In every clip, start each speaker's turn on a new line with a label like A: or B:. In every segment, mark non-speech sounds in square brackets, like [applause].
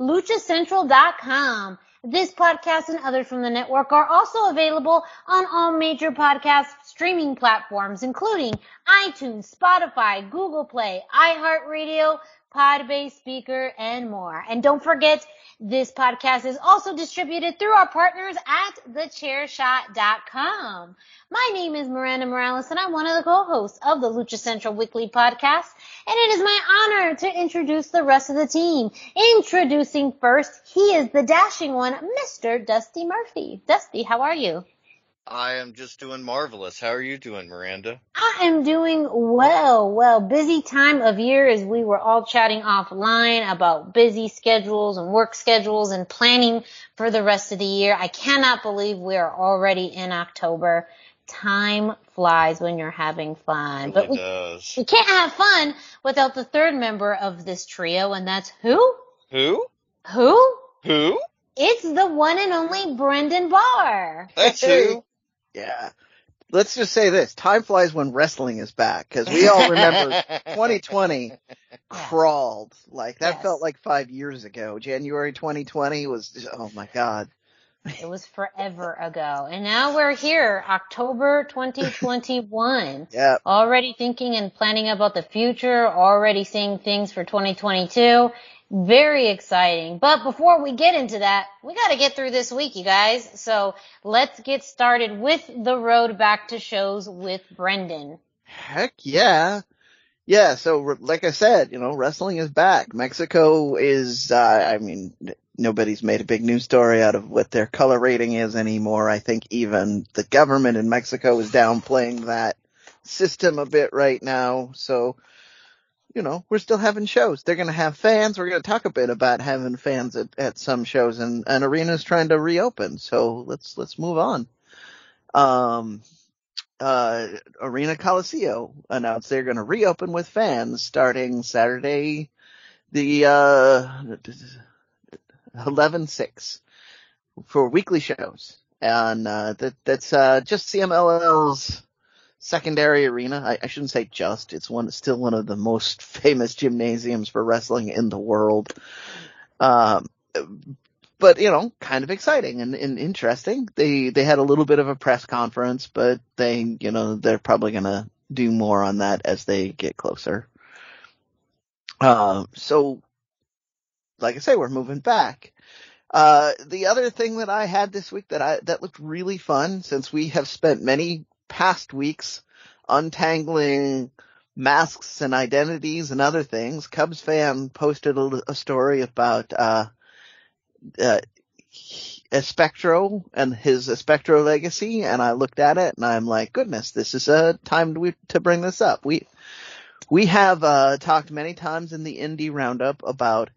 A: luchacentral.com. This podcast and others from the network are also available on all major podcast streaming platforms, including iTunes, Spotify, Google Play, iHeartRadio, Podbase Speaker, and more. And don't forget, this podcast is also distributed through our partners at thechairshot.com. My name is Miranda Morales and I'm one of the co-hosts of the Lucha Central Weekly podcast. And it is my honor to introduce the rest of the team. Introducing first, he is the dashing one, Mr. Dusty Murphy. Dusty, how are you?
B: I am just doing marvelous. How are you doing, Miranda?
A: I am doing well. Well, busy time of year as we were all chatting offline about busy schedules and work schedules and planning for the rest of the year. I cannot believe we are already in October. Time flies when you're having fun.
B: It
A: but we,
B: does.
A: we can't have fun without the third member of this trio, and that's who?
B: Who?
A: Who?
B: Who?
A: It's the one and only Brendan Barr.
B: That's who.
C: Yeah. Let's just say this. Time flies when wrestling is back because we all remember [laughs] 2020 crawled. Like that
A: Yes.
C: felt like five years ago. January 2020 was, just, oh my God.
A: It was forever ago. And now we're here, October 2021. [laughs]
C: Yeah.
A: already thinking and planning about the future, already seeing things for 2022. Very exciting. But before we get into that, we gotta get through this week, you guys. So let's get started with the road back to shows with Brendan.
C: Heck yeah. Yeah. So like I said, you know, wrestling is back. Mexico is, uh, I mean, nobody's made a big news story out of what their color rating is anymore. I think even the government in Mexico is downplaying that system a bit right now. So, you know, we're still having shows. They're going to have fans. We're going to talk a bit about having fans at, at some shows and, and arenas trying to reopen. So let's, let's move on. Um, uh, Arena Coliseo announced they're going to reopen with fans starting Saturday, the, uh, 11-6 for weekly shows. And, uh, that, that's, uh, just CMLL's secondary arena. I, I shouldn't say just. It's one, still one of the most [laughs] famous gymnasiums for wrestling in the world. Um, but you know, kind of exciting and, and interesting. They they had a little bit of a press conference, but they you know they're probably gonna do more on that as they get closer. Um, so, like I say, we're moving back. Uh, the other thing that I had this week that I that looked really fun, since we have spent many past weeks untangling masks and identities and other things, Cubs fan posted a, a story about uh uh, Espectro and his Espectro legacy, and I looked at it and I'm like, goodness, this is a time to, to bring this up. We we have uh, talked many times in the indie roundup about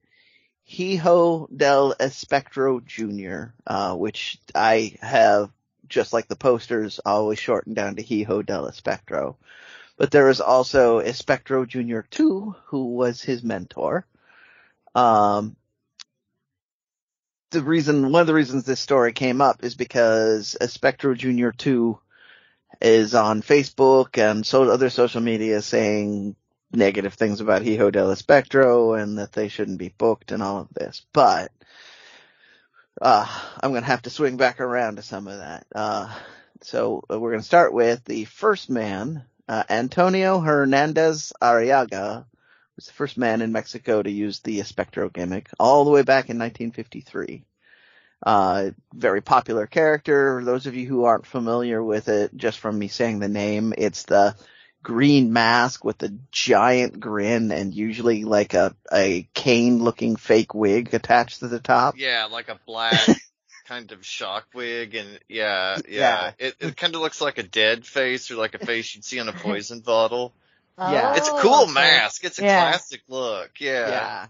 C: Hijo del Espectro Jr., uh, which I have just like the posters always shortened down to Hijo del Espectro. But there is also Espectro Jr. 2, who was his mentor. Um, the reason, one of the reasons this story came up is because Espectro Jr. 2 is on Facebook and so other social media saying negative things about Hijo del Espectro and that they shouldn't be booked and all of this. But uh, I'm going to have to swing back around to some of that. Uh, so uh, we're going to start with the first man, uh, Antonio Hernandez Arriaga was the first man in Mexico to use the Espectro gimmick all the way back in 1953. Uh, very popular character. Those of you who aren't familiar with it, just from me saying the name, it's the green mask with a giant grin and usually like a, a cane looking fake wig attached to the top.
B: Yeah, like a black [laughs] kind of shock wig and yeah, yeah.
C: Yeah.
B: It, it kind of looks like a dead face or like a face you'd see on a poison [laughs] bottle.
C: Yeah.
B: It's a
A: Oh,
B: cool
A: okay.
B: mask. It's a
A: Yeah.
B: classic look. Yeah.
C: Yeah.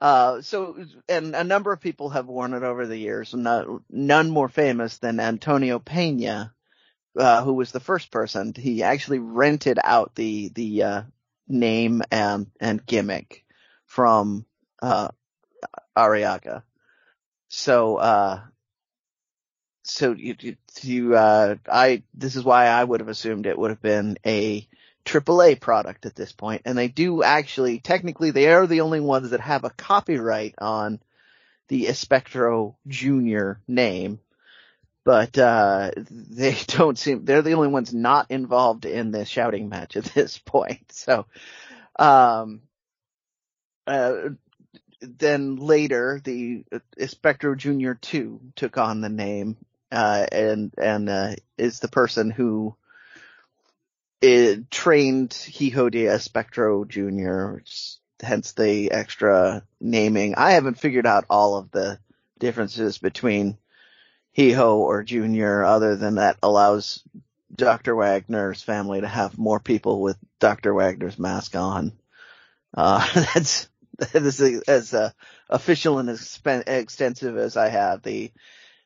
C: Uh, so, and a number of people have worn it over the years, none, none more famous than Antonio Pena, uh, who was the first person. He actually rented out the, the, uh, name and, and gimmick from, uh. So, uh, so you, you, you, uh, I, this is why I would have assumed it would have been a AAA product at this point, and they do actually, technically, they are the only ones that have a copyright on the Espectro Junior name, but uh, they [laughs] don't seem they're the only ones not involved in this shouting match at this point. [laughs] So, um, uh, then later the Espectro Junior Two took on the name, uh, and and uh, is the person who it trained Hijo de Espectro Jr., hence the extra naming. I haven't figured out all of the differences between Hijo or Junior other than that allows Dr. Wagner's family to have more people with Dr. Wagner's mask on. Uh, [laughs] that's, this is as uh, official and expen- extensive as I have. The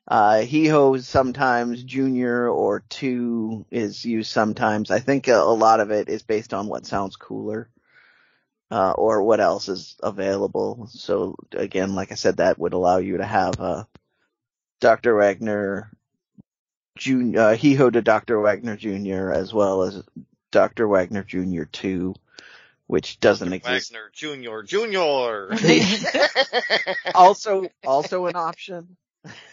C: uh, Hijo sometimes junior or two is used sometimes. I think a, a lot of it is based on what sounds cooler, uh, or what else is available. So again, like I said, that would allow you to have, uh, Dr. Wagner Junior, uh, Hijo to Dr. Wagner Jr. as well as Dr. Wagner Jr. 2, which doesn't exist.
B: Wagner Junior, Junior. [laughs] [laughs]
C: also, also an option.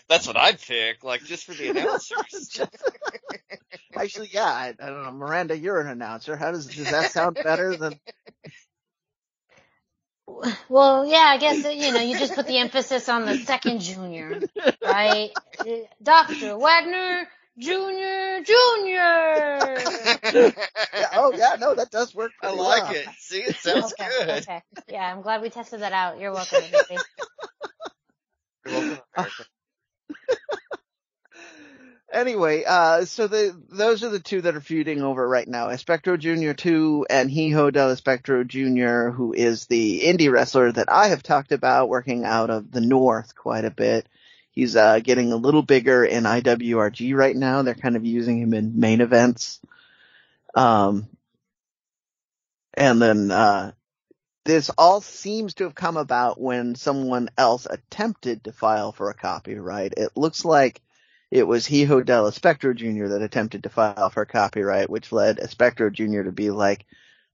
B: That's what I'd pick, like just for the [laughs] announcers.
C: Actually, yeah, I, I don't know. Miranda, you're an announcer. How does does that sound better than?
A: Well, yeah, I guess you know you just put the emphasis on the second junior, right? Doctor Wagner Junior Junior.
C: Yeah, oh yeah, no, that does work.
B: I like
C: well.
B: it. See, it sounds
A: okay,
B: good.
A: okay. Yeah, I'm glad we tested that out. You're welcome.
B: You're welcome, America. [laughs] Oh.
C: Anyway, uh, so the those are the two that are feuding over right now: Espectro Junior two and Hijo del Espectro Junior, who is the indie wrestler that I have talked about, working out of the north quite a bit. He's uh, getting a little bigger in IWRG right now. They're kind of using him in main events. Um, and then uh, this all seems to have come about when someone else attempted to file for a copyright. It looks like it was Hijo del Espectro Jr. that attempted to file for copyright, which led Espectro Jr. to be like,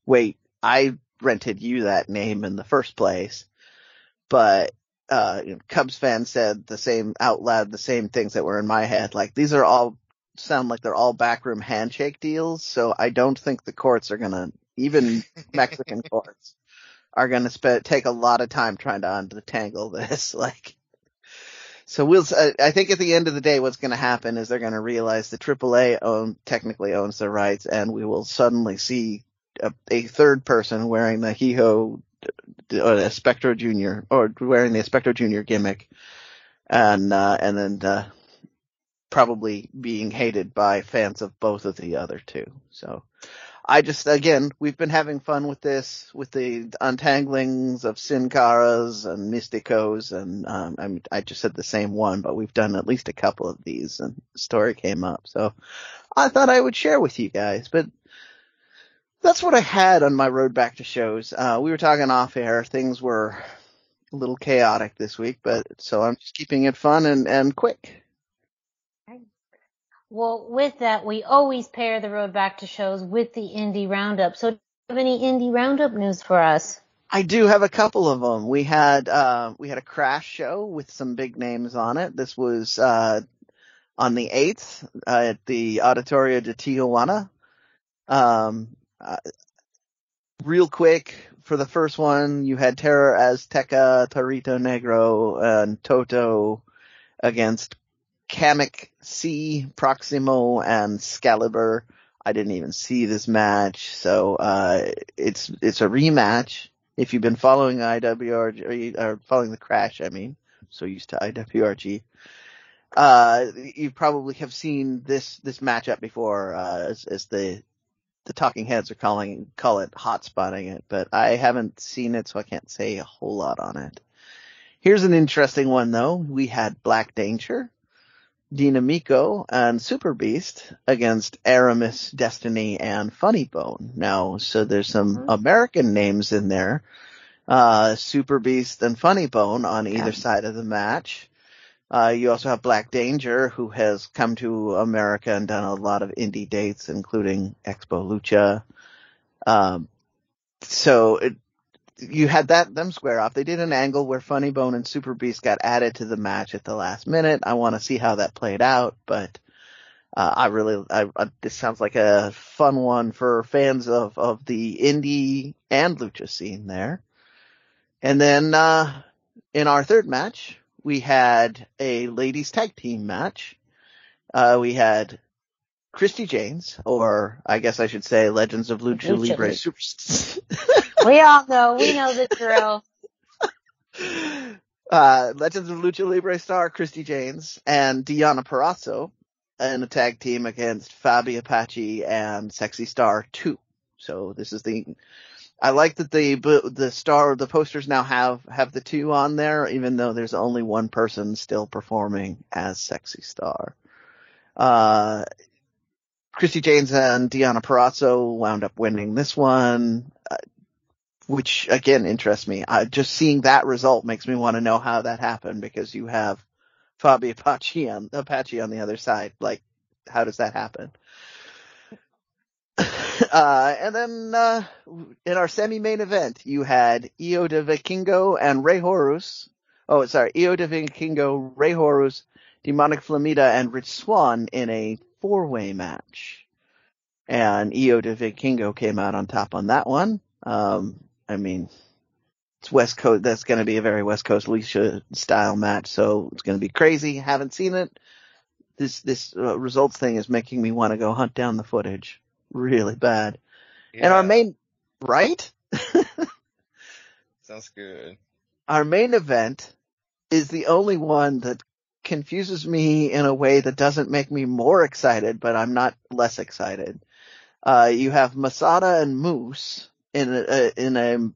C: wait, I rented you that name in the first place. But, uh, you know, Cubs fans said the same out loud, the same things that were in my head. Like these are all sound like they're all backroom handshake deals. So I don't think the courts are gonna, even Mexican [laughs] courts are gonna spe- take a lot of time trying to untangle this. [laughs] Like, so we'll, I I think at the end of the day, what's going to happen is they're going to realize the AAA own, technically owns the rights and we will suddenly see a, a third person wearing the Hijo, or the Spectro Junior, or wearing the Spectro Junior gimmick and, uh, and then, uh, probably being hated by fans of both of the other two. So, I just, again, we've been having fun with this, with the untanglings of Sin Caras and Mysticos, and um, I just said the same one, but we've done at least a couple of these, and the story came up, so I thought I would share with you guys. But that's what I had on my road back to shows. Uh, we were talking off air; things were a little chaotic this week, but so I'm just keeping it fun and and quick.
A: Well, with that, we always pair the road back to shows with the indie roundup. So, do you have any indie roundup news for us?
C: I do have a couple of them. We had uh, we had a crash show with some big names on it. This was uh, on the eighth uh, at the Auditorio de Tijuana. Um, uh, real quick for the first one, you had Terror Azteca, Torito Negro, and Toto against Kamek C, Proximo, and Scalibur. I didn't even see this match, so uh, it's it's a rematch. If you've been following IWRG or following the Crash, I mean, so used to IWRG, uh, you probably have seen this this matchup before, uh, as, as the the talking heads are calling call it hot spotting it, but I haven't seen it, so I can't say a whole lot on it. Here's an interesting one though. We had Black Danger Dinamico and Super Beast against Aramis, Destiny, and Funny Bone. Now, so there's some mm-hmm. American names in there. Uh, Super Beast and Funny Bone on either side of the match. Uh, you also have Black Danger, who has come to America and done a lot of indie dates, including Expo Lucha. Um, so it, you had that them square off. They did an angle where Funny Bone and Super Beast got added to the match at the last minute. I want to see how that played out, but uh, I really, I, I, this sounds like a fun one for fans of of the indie and lucha scene there. And then uh, in our third match, we had a ladies tag team match. Uh, we had Christi Jaynes, or I guess I should say Legends of Lucha, Lucha Libre Superstars. [laughs] [laughs]
A: we all know. We know the drill. [laughs]
C: Uh, Legends of Lucha Libre star Christi Jaynes and Deonna Purrazzo in a tag team against Fabi Apache and Sexy Star 2. So this is the, I like that the, the star, the posters now have, have the two on there, even though there's only one person still performing as Sexy Star. Uh, Christi Jaynes and Deonna Purrazzo wound up winning this one, uh, which again interests me. Uh, just seeing that result makes me want to know how that happened because you have Fabi Apache on, Apache on the other side. Like, how does that happen? [coughs] Uh, and then, uh, in our semi-main event, you had Hijo de Vikingo and Rey Horus. Oh, sorry, Hijo de Vikingo, Rey Horus, Demonic Flamita, and Rich Swan in a four-way match. And Hijo de Vikingo came out on top on that one. Um, I mean, it's West Coast, that's gonna be a very West Coast Alicia style match, so it's gonna be crazy. Haven't seen it. This, this uh, results thing is making me want to go hunt down the footage really bad. Yeah. And our main, right? [laughs]
B: Sounds good.
C: Our main event is the only one that confuses me in a way that doesn't make me more excited, but I'm not less excited. Uh, you have Masada and Moose in a, in a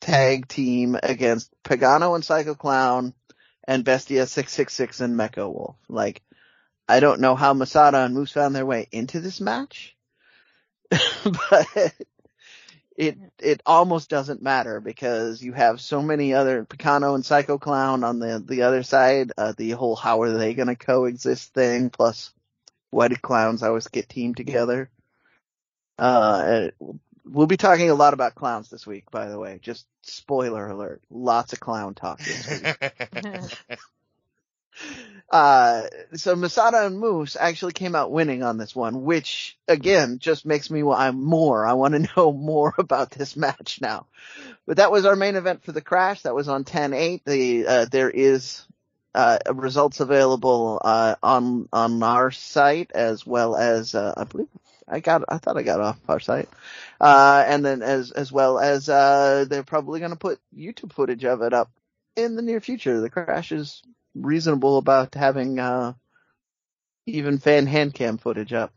C: tag team against Pagano and Psycho Clown and Bestia 666 and Mecha Wolf. Like, I don't know how Masada and Moose found their way into this match, [laughs] but it it almost doesn't matter because you have so many other Pagano and Psycho Clown on the the other side. Uh, the whole how are they going to coexist thing, plus why do Clowns always get teamed together. Uh, we'll be talking a lot about clowns this week, by the way. Just spoiler alert: lots of clown talk this week. [laughs] [laughs] Uh, so Masada and Moose actually came out winning on this one, which again just makes me want more. I want to [laughs] know more about this match now. But that was our main event for the crash. That was on 10-8. The, uh, there is, uh, results available, uh, on, on our site as well as, uh, I believe I got, I thought I got off our site. Uh, and then as, as well as, they're probably going to put YouTube footage of it up in the near future. The crash is reasonable about having uh, even fan hand cam footage up.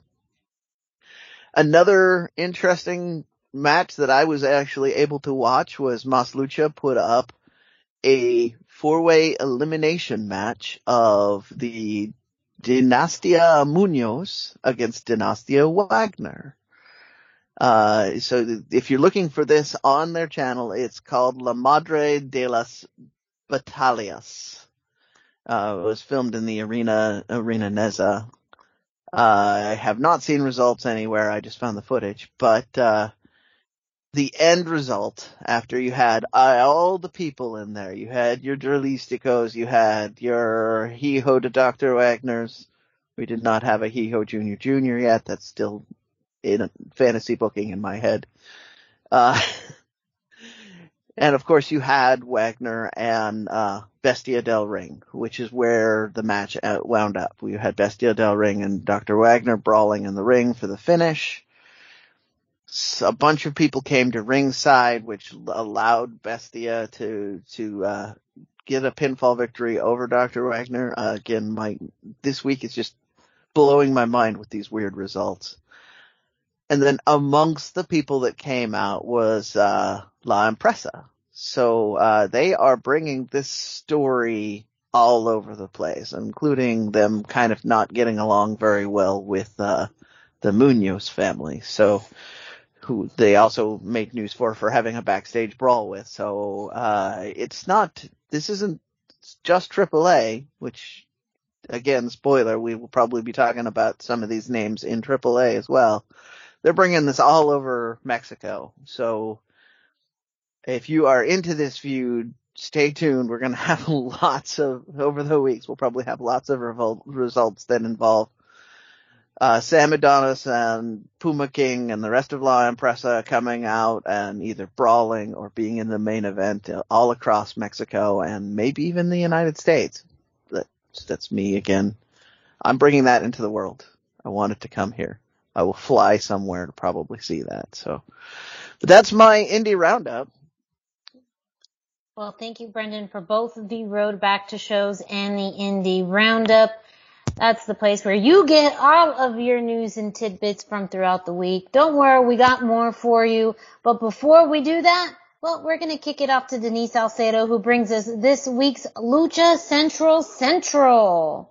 C: Another interesting match that I was actually able to watch was Mas Lucha put up a four-way elimination match of the Dinastia Munoz against Dinastia Wagner. Uh, so if you're looking for this on their channel, it's called La Madre de las Batallas. Uh, it was filmed in the arena, arena Neza. Uh, I have not seen results anywhere. I just found the footage, but, uh, the end result after you had uh, all the people in there. You had your Dralisticos, you had your Hijo de Dr. Wagner's. We did not have a Hijo Junior Junior yet. That's still in fantasy booking in my head. Uh, [laughs] and of course you had Wagner and, uh, Bestia del Ring, which is where the match wound up. We had Bestia del Ring and Dr. Wagner brawling in the ring for the finish a bunch of people came to ringside, which allowed Bestia to to uh, get a pinfall victory over Dr. Wagner. Uh, again, my this week is just blowing my mind with these weird results. And then amongst the people that came out was uh, La Empresa. So uh, they are bringing this story all over the place, including them kind of not getting along very well with uh, the Munoz family. So who they also make news for for having a backstage brawl with. So uh, it's not this isn't just AAA, which again, spoiler, we will probably be talking about some of these names in AAA as well. They're bringing this all over Mexico. So if you are into this feud, stay tuned. We're going [laughs] to have lots of, over the weeks, we'll probably have lots of revol- results that involve uh, Sam Adonis and Puma King and the rest of La Empresa coming out and either brawling or being in the main event all across Mexico and maybe even the United States. That's, that's me again. I'm bringing that into the world. I want it to come here. I will fly somewhere to probably see that. So, but that's my indie roundup.
A: Well, thank you, Brendan, for both the road back to shows and the indie roundup. That's the place where you get all of your news and tidbits from throughout the week. Don't worry, we got more for you. But before we do that, well, we're going to kick it off to Denise Salcedo, who brings us this week's Lucha Central Central.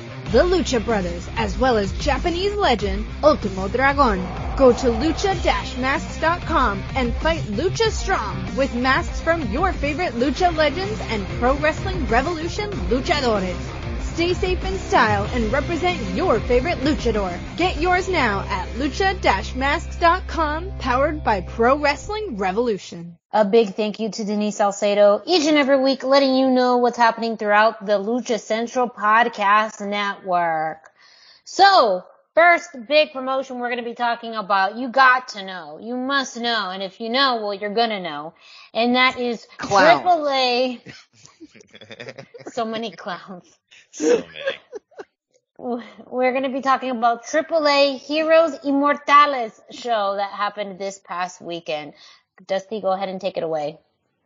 D: the Lucha Brothers, as well as Japanese legend Ultimo Dragon. Go to lucha-masks.com and fight Lucha Strong with masks from your favorite lucha legends and Pro Wrestling Revolution luchadores. Stay safe in style and represent your favorite luchador. Get yours now at lucha-masks.com powered by Pro Wrestling Revolution.
A: A big thank you to Denise Salcedo each and every week letting you know what's happening throughout the Lucha Central Podcast Network. So, first big promotion we're going to be talking about, you got to know, you must know, and if you know, well, you're going to know, and that is
C: Clowns.
A: AAA. [laughs] so many clowns.
B: So [laughs] many.
A: We're going to be talking about AAA Heroes Inmortales show that happened this past weekend. Dusty, go ahead and take it away.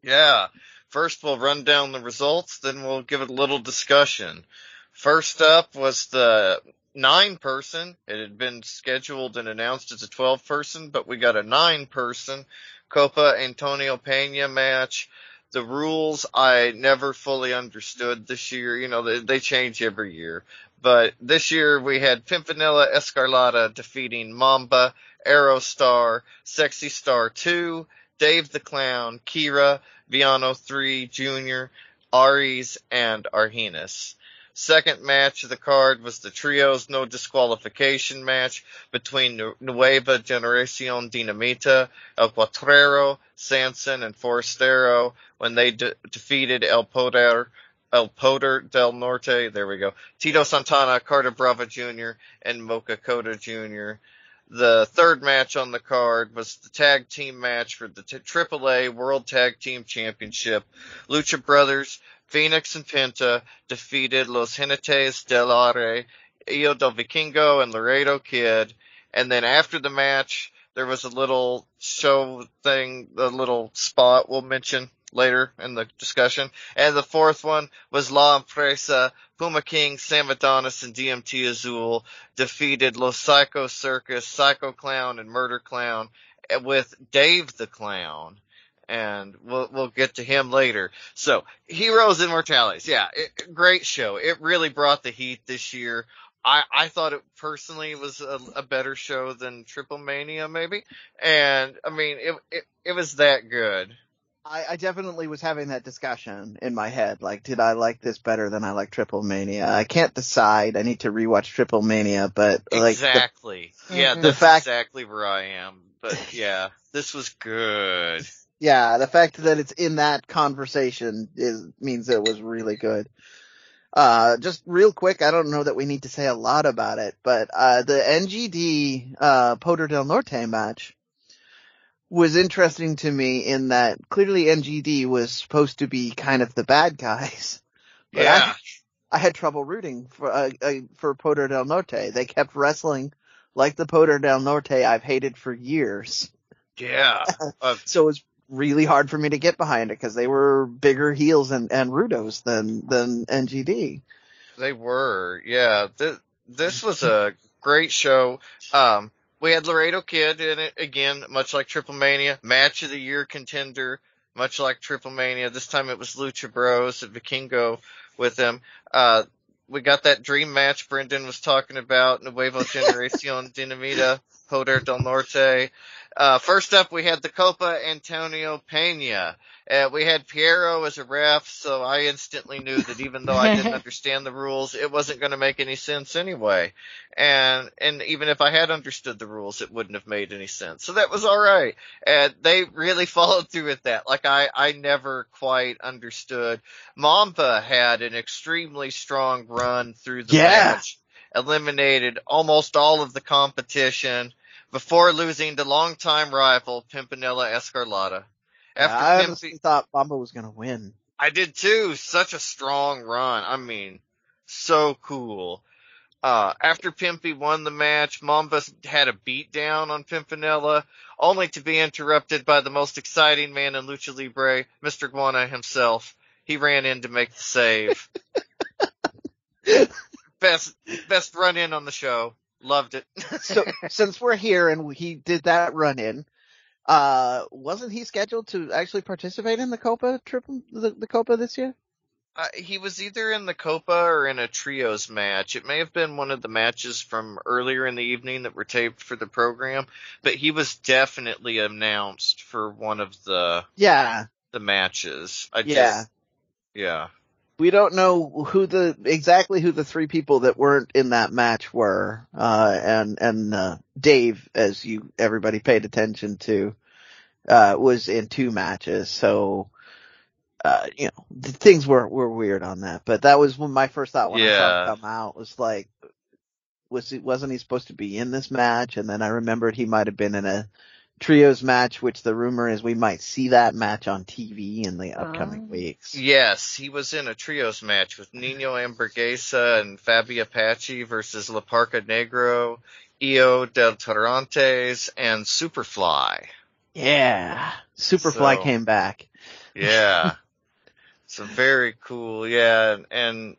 B: Yeah. First we'll run down the results, then we'll give it a little discussion. First up was the nine person. It had been scheduled and announced as a 12 person, but we got a nine person Copa Antonio Pena match. The rules I never fully understood this year. You know, they, they change every year. But this year we had Pimpinella Escarlata defeating Mamba, Aerostar, Sexy Star 2, Dave the Clown, Kira, Villano 3 Jr., Aries, and Arhenis. Second match of the card was the trios no disqualification match between Nueva Generacion Dinamita, El Cuatrero, Sanson, and Forastero when they de- defeated El Poder, El Poder del Norte, there we go, Tito Santana, Carta Brava Jr., and Mocho Cota Jr. The third match on the card was the tag team match for the t- AAA World Tag Team Championship. Lucha Brothers, Phoenix and Penta defeated Los Jinetes del Aire, Hijo del Vikingo, and Laredo Kid. And then after the match, there was a little show thing, a little spot we'll mention later in the discussion. And the fourth one was La Empresa, Puma King, Sam Adonis, and DMT Azul defeated Los Psycho Circus, Psycho Clown, and Murder Clown eh, with Dave the Clown. And we'll, we'll get to him later. So, Heroes Inmortales. Yeah, it, great show. It really brought the heat this year. I, I thought it personally was a, a better show than Triple Mania, maybe. And, I mean, it, it, it was that good.
C: I, I definitely was having that discussion in my head. Like, did I like this better than I like Triple Mania? I can't decide. I need to rewatch Triple Mania, but like the,
B: exactly. yeah,
A: Mhm.
C: The
B: that's
C: fact-
B: exactly where I am. But yeah, this was good.
C: Yeah, the fact that it's in that conversation is means it was really good. Uh, just real quick, I don't know that we need to say a lot about it, but uh, the NGD uh, Poder del Norte match was interesting to me in that clearly NGD was supposed to be kind of the bad guys. [laughs] But
B: Yeah.
C: I, I had trouble rooting for uh, uh, for Poder del Norte. They kept wrestling like the Poder del Norte I've hated for years.
B: Yeah. [laughs] Uh,
C: So it was really hard for me to get behind it because they were bigger heels and, and Rudos than, than NGD.
B: They were, yeah. This, this was a great show. Um, we had Laredo Kid in it again, much like Triple Mania, match of the year contender, much like Triple Mania. This time it was Lucha Bros and Vikingo with them. Uh, we got that dream match Brendan was talking about, Nuevo [laughs] Generacion Dinamita, Poder del Norte. Uh, first up, we had the Copa Antonio Pena. Uh, we had Piero as a ref, so I instantly knew that even though I didn't [laughs] understand the rules, it wasn't going to make any sense anyway. And and even if I had understood the rules, it wouldn't have made any sense. So that was all right. And they really [laughs] followed through with that. Like I I never quite understood. Mamba had an extremely strong run through the
C: Yeah.
B: match, eliminated almost all of the competition before losing to longtime rival Pimpinella Escarlata. After
C: I
B: Pimpy,
C: honestly thought Mamba was gonna win.
B: I did too. Such a strong run. I mean, so cool. Uh, after Pimpy won the match, Mamba had a beatdown on Pimpinella, only to be interrupted by the most exciting man in Lucha Libre, Mr. Iguana himself. He ran in to make the save. [laughs] best, best run in on the show. Loved it.
C: So [laughs] since we're here and he did that run in, uh, wasn't he scheduled to actually participate in the Copa triple, the, the Copa this year?
B: Uh, he was either in the Copa or in a trios match. It may have been one of the matches from earlier in the evening that were taped for the program, but he was definitely announced for one of the
C: Yeah,
B: the matches. I guess.
C: yeah.
B: just, yeah.
C: We don't know who the exactly who the three people that weren't in that match were, uh, and and uh, Dave, as you everybody paid attention to, uh, was in two matches. So, uh, you know, the things were were weird on that. But that was when my first thought when I saw
B: Yeah.
C: it come out was like, was he wasn't he supposed to be in this match? And then I remembered he might have been in a trios match, which the rumor is we might see that match on TV in the upcoming
A: Oh.
C: weeks.
B: Yes, he was in a trios match with Nino Hamburguesa and Fabi Apache versus La Parka Negro, Hijo del Tirantes, and Superfly.
C: Yeah. Superfly
B: So-
C: came back.
B: Yeah. [laughs] so very cool. Yeah. And, and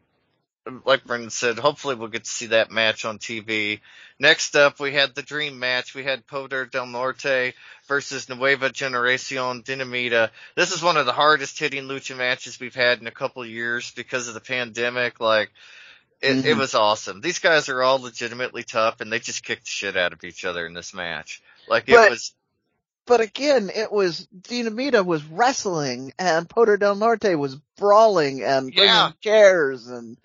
B: like Brendan said, hopefully we'll get to see that match on TV. Next up, we had the dream match. We had Poder del Norte versus Nueva Generacion Dinamita. This is one of the hardest hitting lucha matches we've had in a couple of years because of the pandemic. Like, it, it
C: Mhm.
B: was awesome. These guys are all legitimately tough and they just kicked the shit out of each other in this match. Like, it
C: But-
B: was,
C: But again, it was Dinamita was wrestling and Poder del Norte was brawling and bringing
B: Yeah.
C: chairs and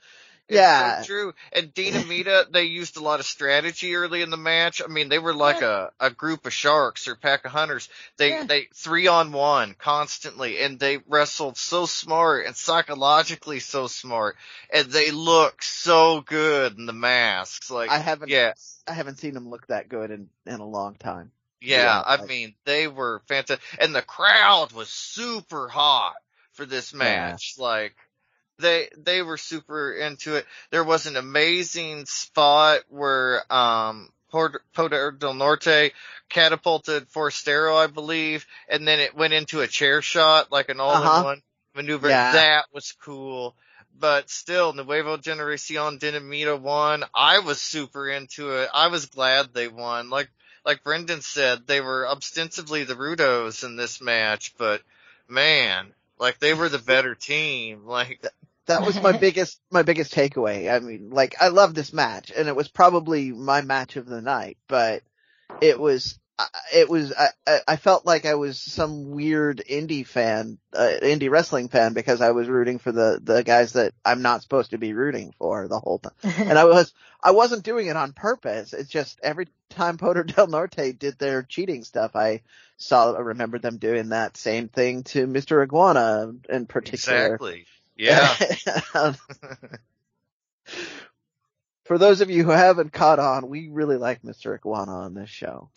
B: It's
C: Yeah.
B: so true. And Dinamita, they used a lot of strategy early in the match. I mean, they were like a, a group of sharks or pack of hunters. They,
C: Yeah.
B: they, three on one constantly and they wrestled so smart and psychologically so smart. And they look so good in the masks. Like,
C: I haven't
B: yeah.
C: I haven't seen them look that good in, in a long time.
B: Yeah,
C: Yeah,
B: I mean, they were fantastic. And the crowd was super hot for this match. Like, they, they were super into it. There was an amazing spot where, um, Poder del Norte catapulted Forastero, I believe, and then it went into a chair shot, like an all-in-one maneuver.
C: Yeah.
B: That was cool. But still, Nuevo Generacion Dinamita won. I was super into it. I was glad they won. Like, like Brendan said, they were ostensibly the Rudos in this match, but man, like they were the better team. Like,
C: That was my [laughs] biggest my biggest takeaway. I mean, like I love this match, and it was probably my match of the night. But it was I- it was I, I- I felt like I was some weird indie fan, uh, indie wrestling fan, because I was rooting for the the guys that I'm not supposed to be rooting for the whole time. And I was I wasn't doing it on purpose. It's just every time Poder [laughs] del Norte did their cheating stuff, I saw I remember them doing that same thing to Mr. Iguana in particular.
B: exactly. Yeah. [laughs]
C: Um, For those of you who haven't caught on, we really like Mr. Iguana on this show.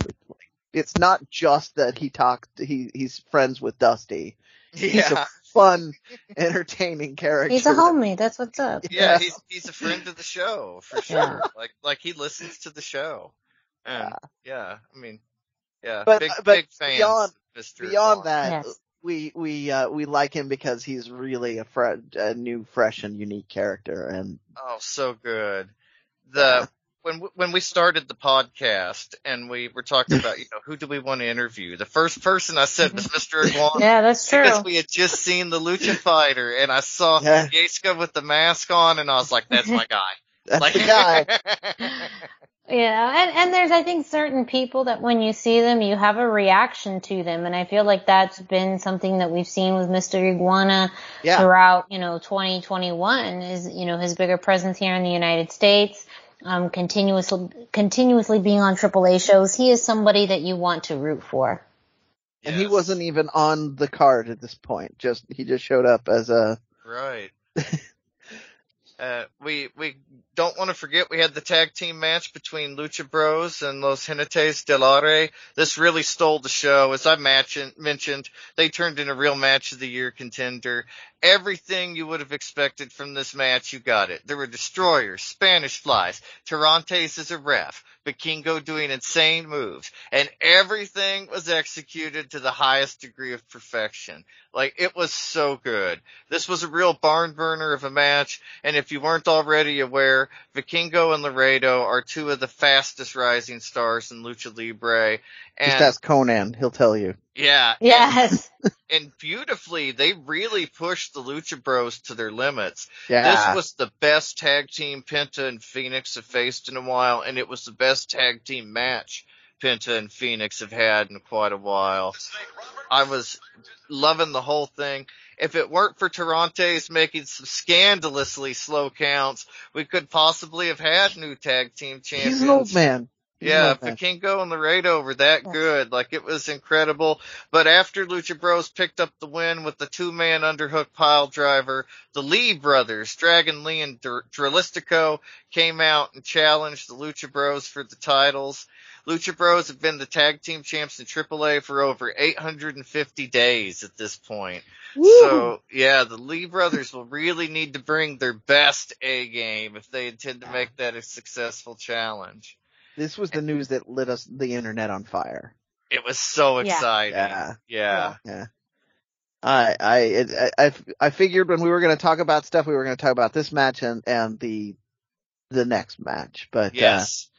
C: It's not just that he talks, he, he's friends with Dusty.
B: Yeah.
C: He's a fun, entertaining character.
A: He's a homie. That's what's up.
B: Yeah, he's he's a friend of the show for sure.
A: Yeah.
B: Like like he listens to the show. And yeah, I mean yeah,
C: But-
B: big
C: but
B: big fans
C: beyond-
B: Mr.
C: Beyond
B: Iguana.
C: that,
A: Yes.
C: We, we, uh, we like him because he's really a, fre- a new, fresh, and unique character. And
B: Oh, so good. The when we- when we started the podcast and we were talking about you know who do we want to interview, the first person I said was Mr. [laughs] Iguana.
A: Yeah, that's true.
B: Because we had just seen the Lucha Fighter, and I saw [laughs]
C: Yeah.
B: Yeska with the mask on, and I was like, "That's my guy."
C: that's
B: like,
C: the guy. [laughs]
A: Yeah, and and there's I think certain people that when you see them you have a reaction to them, and I feel like that's been something that we've seen with Mr. Iguana
C: Yeah.
A: throughout you know 2021 is you know his bigger presence here in the United States, um, continuously continuously being on AAA shows. He is somebody that you want to root for.
C: And he wasn't even on the card at this point. Just, he just showed up as a,
B: Right. [laughs] Uh, we we don't want to forget we had the tag team match between Lucha Bros and Los Jinetes del Aire. This really stole the show. As I mentioned, they turned in a real match of the year contender. Everything you would have expected from this match, you got it. There were destroyers, Spanish flies, Tirantes as a ref, Vikingo doing insane moves, and everything was executed to the highest degree of perfection. Like, it was so good. This was a real barn burner of a match, and if you weren't already aware, Vikingo and Laredo are two of the fastest rising stars in Lucha Libre.
C: just ask Conan, he'll tell you.
B: Yeah.
A: Yes.
B: And, [laughs] and beautifully, they really pushed the Lucha Bros to their limits.
C: Yeah.
B: This was the best tag team Penta and Phoenix have faced in a while, and it was the best tag team match Penta and Phoenix have had in quite a while. I was loving the whole thing. If it weren't for Tirantes making some scandalously slow counts, we could possibly have had new tag team champions.
C: He's an old man. He's an
B: Yeah,
C: old man.
B: Vikingo and Laredo were that good. Like it was incredible. But after Lucha Bros picked up the win with the two man underhook pile driver, the Lee brothers, Dragon Lee and Dr- Dralistico came out and challenged the Lucha Bros for the titles. Lucha Bros have been the tag team champs in AAA for over 850 days at this point. So yeah, the Lee brothers will really need to bring their best A game if they intend to make that a successful challenge.
C: This was the news that lit us the internet on fire.
B: It was so exciting.
C: Yeah.
B: Yeah.
C: Yeah. I I it, I I- I figured when we were going to talk about stuff, we were going to talk about this match and and the the next match. But
B: Yes.
C: uh,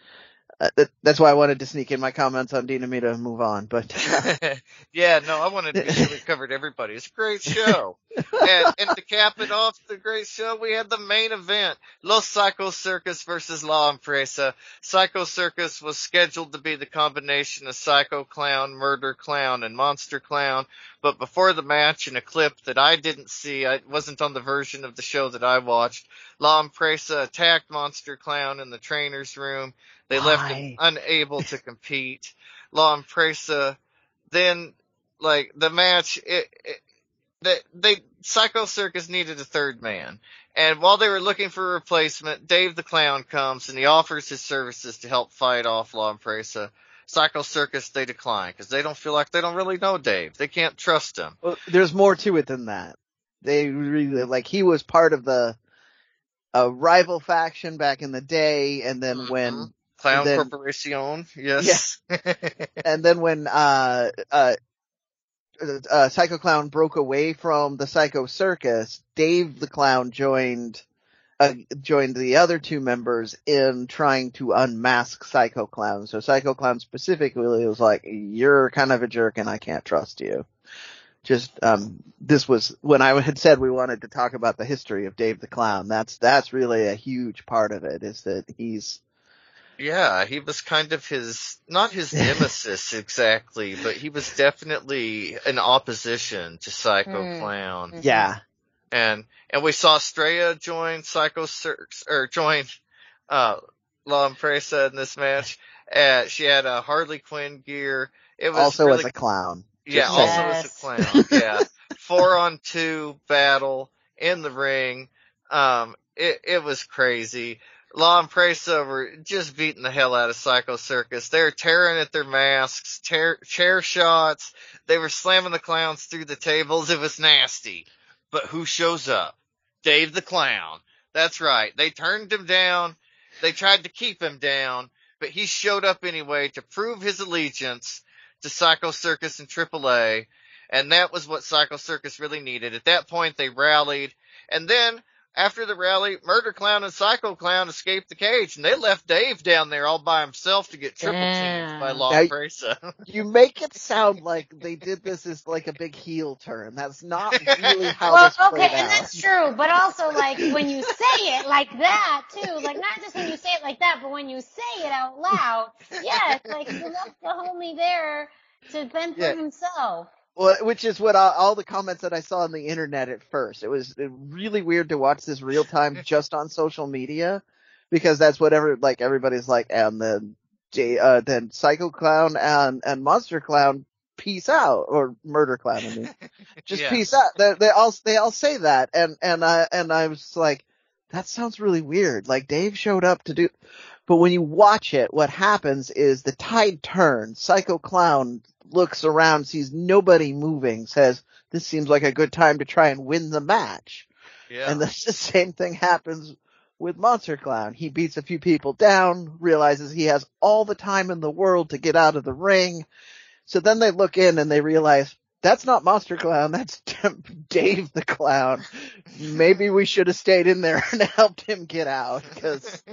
C: Uh, that, that's why I wanted to sneak in my comments on Dynamita and move on. But [laughs]
B: yeah, no, I wanted to make sure we covered everybody. It's a great show. and, and to cap it off the great show, we had the main event. Los Psycho Circus versus La Empresa. Psycho Circus was scheduled to be the combination of Psycho Clown, Murder Clown, and Monster Clown. But before the match, in a clip that I didn't see, I wasn't on the version of the show that I watched, La Empresa attacked Monster Clown in the trainer's room. They left him unable to compete. La Empresa then like the match it, it they, they Psycho Circus needed a third man. And while they were looking for a replacement, Dave the Clown comes and he offers his services to help fight off La Empresa. Psycho Circus, they decline because they don't feel like they don't really know Dave. They can't trust him.
C: Well, there's more to it than that. They really like he was part of the a rival faction back in the day, and then when
B: Mhm. Clown
C: then-
B: Corporation, yes. [laughs]
C: and then when uh uh uh, Psycho Clown broke away from the Psycho Circus, Dave the Clown joined uh, joined the other two members in trying to unmask Psycho Clown. So Psycho Clown specifically was like, "You're kind of a jerk, and I can't trust you." Just um, this was when I had said we wanted to talk about the history of Dave the Clown. That's that's really a huge part of it. Is that he's
B: Yeah, he was kind of his, not his [laughs] nemesis exactly, but he was definitely an opposition to Psycho
A: Mm.
B: Clown.
C: Yeah
B: And, and we saw Straya join Psycho Circus, or join, uh, La Empresa in this match. Uh, she had a Harley Quinn gear. It was
C: also
B: really
C: as a clown.
B: yeah,
C: Just
B: also
A: saying.
B: as a clown. Yeah. [laughs] Four on two battle in the ring. Um, it, it was crazy. La Empresa were just beating the hell out of Psycho Circus. They were tearing at their masks, tear, chair shots. They were slamming the clowns through the tables. It was nasty. But who shows up? Dave the Clown. That's right. They turned him down. They tried to keep him down, but he showed up anyway to prove his allegiance to Psycho Circus and AAA, and that was what Psycho Circus really needed. At that point, they rallied, and then after the rally, Murder Clown and Psycho Clown escaped the cage, and they left Dave down there all by himself to get triple teamed by
A: Damn.
B: La
C: Now-
B: Empresa.
C: You make it sound like they did this as like a big heel turn. That's not really how
A: Well,
C: this
A: okay, and
C: out.
A: that's true, but also like when you say it like that too, like not just when you say it like that, but when you say it out loud, yeah, it's like you left the homie there to fend for
C: Yeah.
A: himself.
C: Well, which is what all, all the comments that I saw on the internet at first. It was really weird to watch this real time [laughs] just on social media because that's what every like everybody's like, and then J, uh, then Psycho Clown and and Monster Clown peace out or Murder Clown. I mean, [laughs] just
B: Yeah.
C: peace out. They, they all they all say that, and and I and I was like, that sounds really weird. Like Dave showed up to do, but when you watch it, what happens is the tide turns. Psycho Clown looks around, sees nobody moving, says, "This seems like a good time to try and win the match."
B: Yeah.
C: And the, [laughs] the same thing happens with Monster Clown. He beats a few people down, realizes he has all the time in the world to get out of the ring. So then they look in and they realize that's not Monster Clown, that's [laughs] Dave the Clown. Maybe we should have stayed in there [laughs] and helped him get out because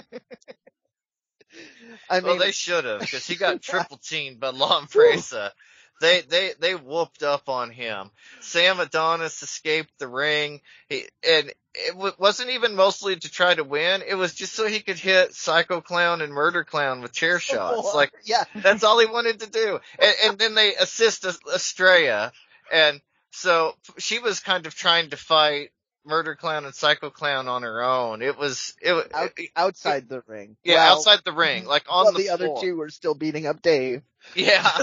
C: I mean
B: well, they should have, because he got [laughs] triple teamed by La Empresa. they they they whooped up on him. Sam Adonis escaped the ring, he, and it w- wasn't even mostly to try to win. It was just so he could hit Psycho Clown and Murder Clown with chair [laughs] shots. Like
C: yeah,
B: that's all he wanted to do. And, and then they assist Estrella, and so she was kind of trying to fight Murder Clown and Psycho Clown on her own. It was it,
C: Out, outside the ring.
B: yeah
C: Well,
B: outside the ring, like on
C: well,
B: the,
C: the, other two were still beating up Dave.
B: Yeah. [laughs]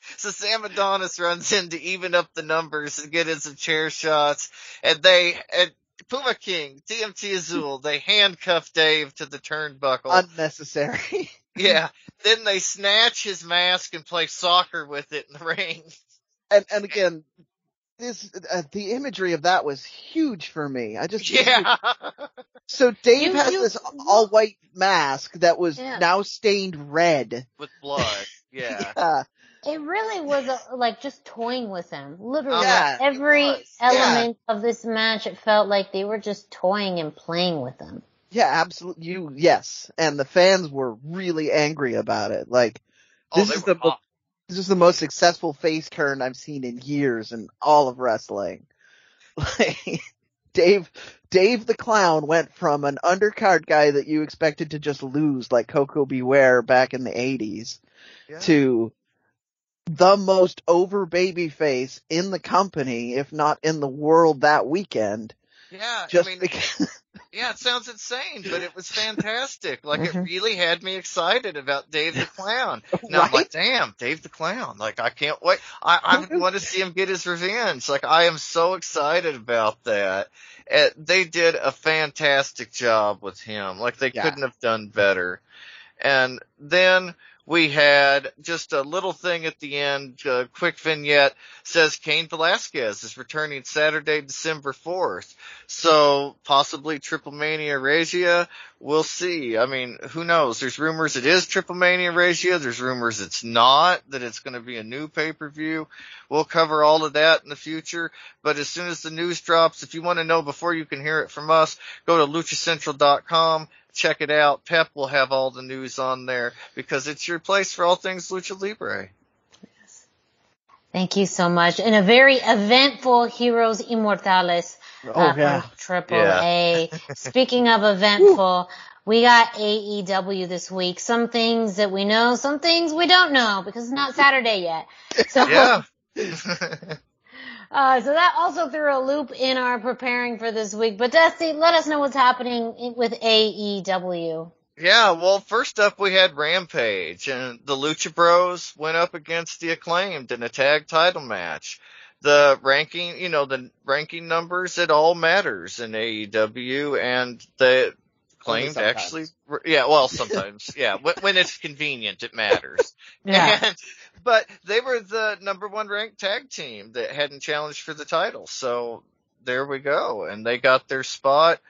B: [laughs] so Sam Adonis runs in to even up the numbers and get in some chair shots, and they and Puma King, DMT Azul, they handcuff Dave to the turnbuckle.
C: Unnecessary. [laughs]
B: yeah. Then they snatch his mask and play soccer with it in the ring.
C: and and again, this uh, the imagery of that was huge for me. I just [laughs]
B: Yeah.
C: So Dave
A: You-
C: has
A: you-
C: this all white mask that was
A: Yeah.
C: now stained red.
B: with blood. Yeah. [laughs]
C: Yeah.
A: It really was a, like just toying with him. Literally,
C: Yeah,
A: every
B: was.
A: element of this match, it felt like they were just toying and playing with him.
C: Yeah, absolutely. You yes, and the fans were really angry about it. Like
B: Oh,
C: this
B: they
C: is
B: were
C: the mo-
B: hot.
C: This is the most successful face turn I've seen in years in all of wrestling. [laughs] Like Dave Dave the Clown went from an undercard guy that you expected to just lose like Koko B. Ware back in the 80s
B: Yeah.
C: to the most over babyface in the company, if not in the world that weekend.
B: Yeah.
C: Just
B: I mean,
C: because, [laughs]
B: yeah, it sounds insane, but it was fantastic. Like it
A: Mhm.
B: really had me excited about Dave the Clown. [laughs] Now I'm like, damn, Dave the Clown. Like I can't wait. I, I [laughs] want to see him get his revenge. Like I am so excited about that. Uh, they did a fantastic job with him. Like they
C: Yeah.
B: couldn't have done better. And then we had just a little thing at the end, a quick vignette says Cain Velasquez is returning Saturday, December 4th. So possibly Triple Mania Regia. We'll see. I mean, who knows? There's rumors it is Triple Mania Regia. There's rumors it's not, that it's going to be a new pay-per-view. We'll cover all of that in the future. But as soon as the news drops, if you want to know before you can hear it from us, go to luchacentral.com. Check it out. Pep will have all the news on there because it's your place for all things Lucha Libre. Yes.
A: Thank you so much. And a very eventful Heroes Inmortales
C: oh
A: uh,
C: yeah.
A: from Triple
B: Yeah.
A: A. [laughs] Speaking of eventful, we got AEW this week. Some things that we know, some things we don't know because it's not Saturday yet. So,
B: Yeah. [laughs] [laughs]
A: uh, so that also threw a loop in our preparing for this week. But Dusty, let us know what's happening with AEW.
B: Yeah, well, first up we had Rampage, and the Lucha Bros went up against the Acclaimed in a tag title match. The ranking, you know, the ranking numbers, it all matters in AEW, and the
C: Sometimes.
B: actually, yeah, well, sometimes, yeah, when, when it's convenient, it matters. [laughs]
A: Yeah.
B: And, but they were the number one ranked tag team that hadn't challenged for the title, so there we go, and they got their spot.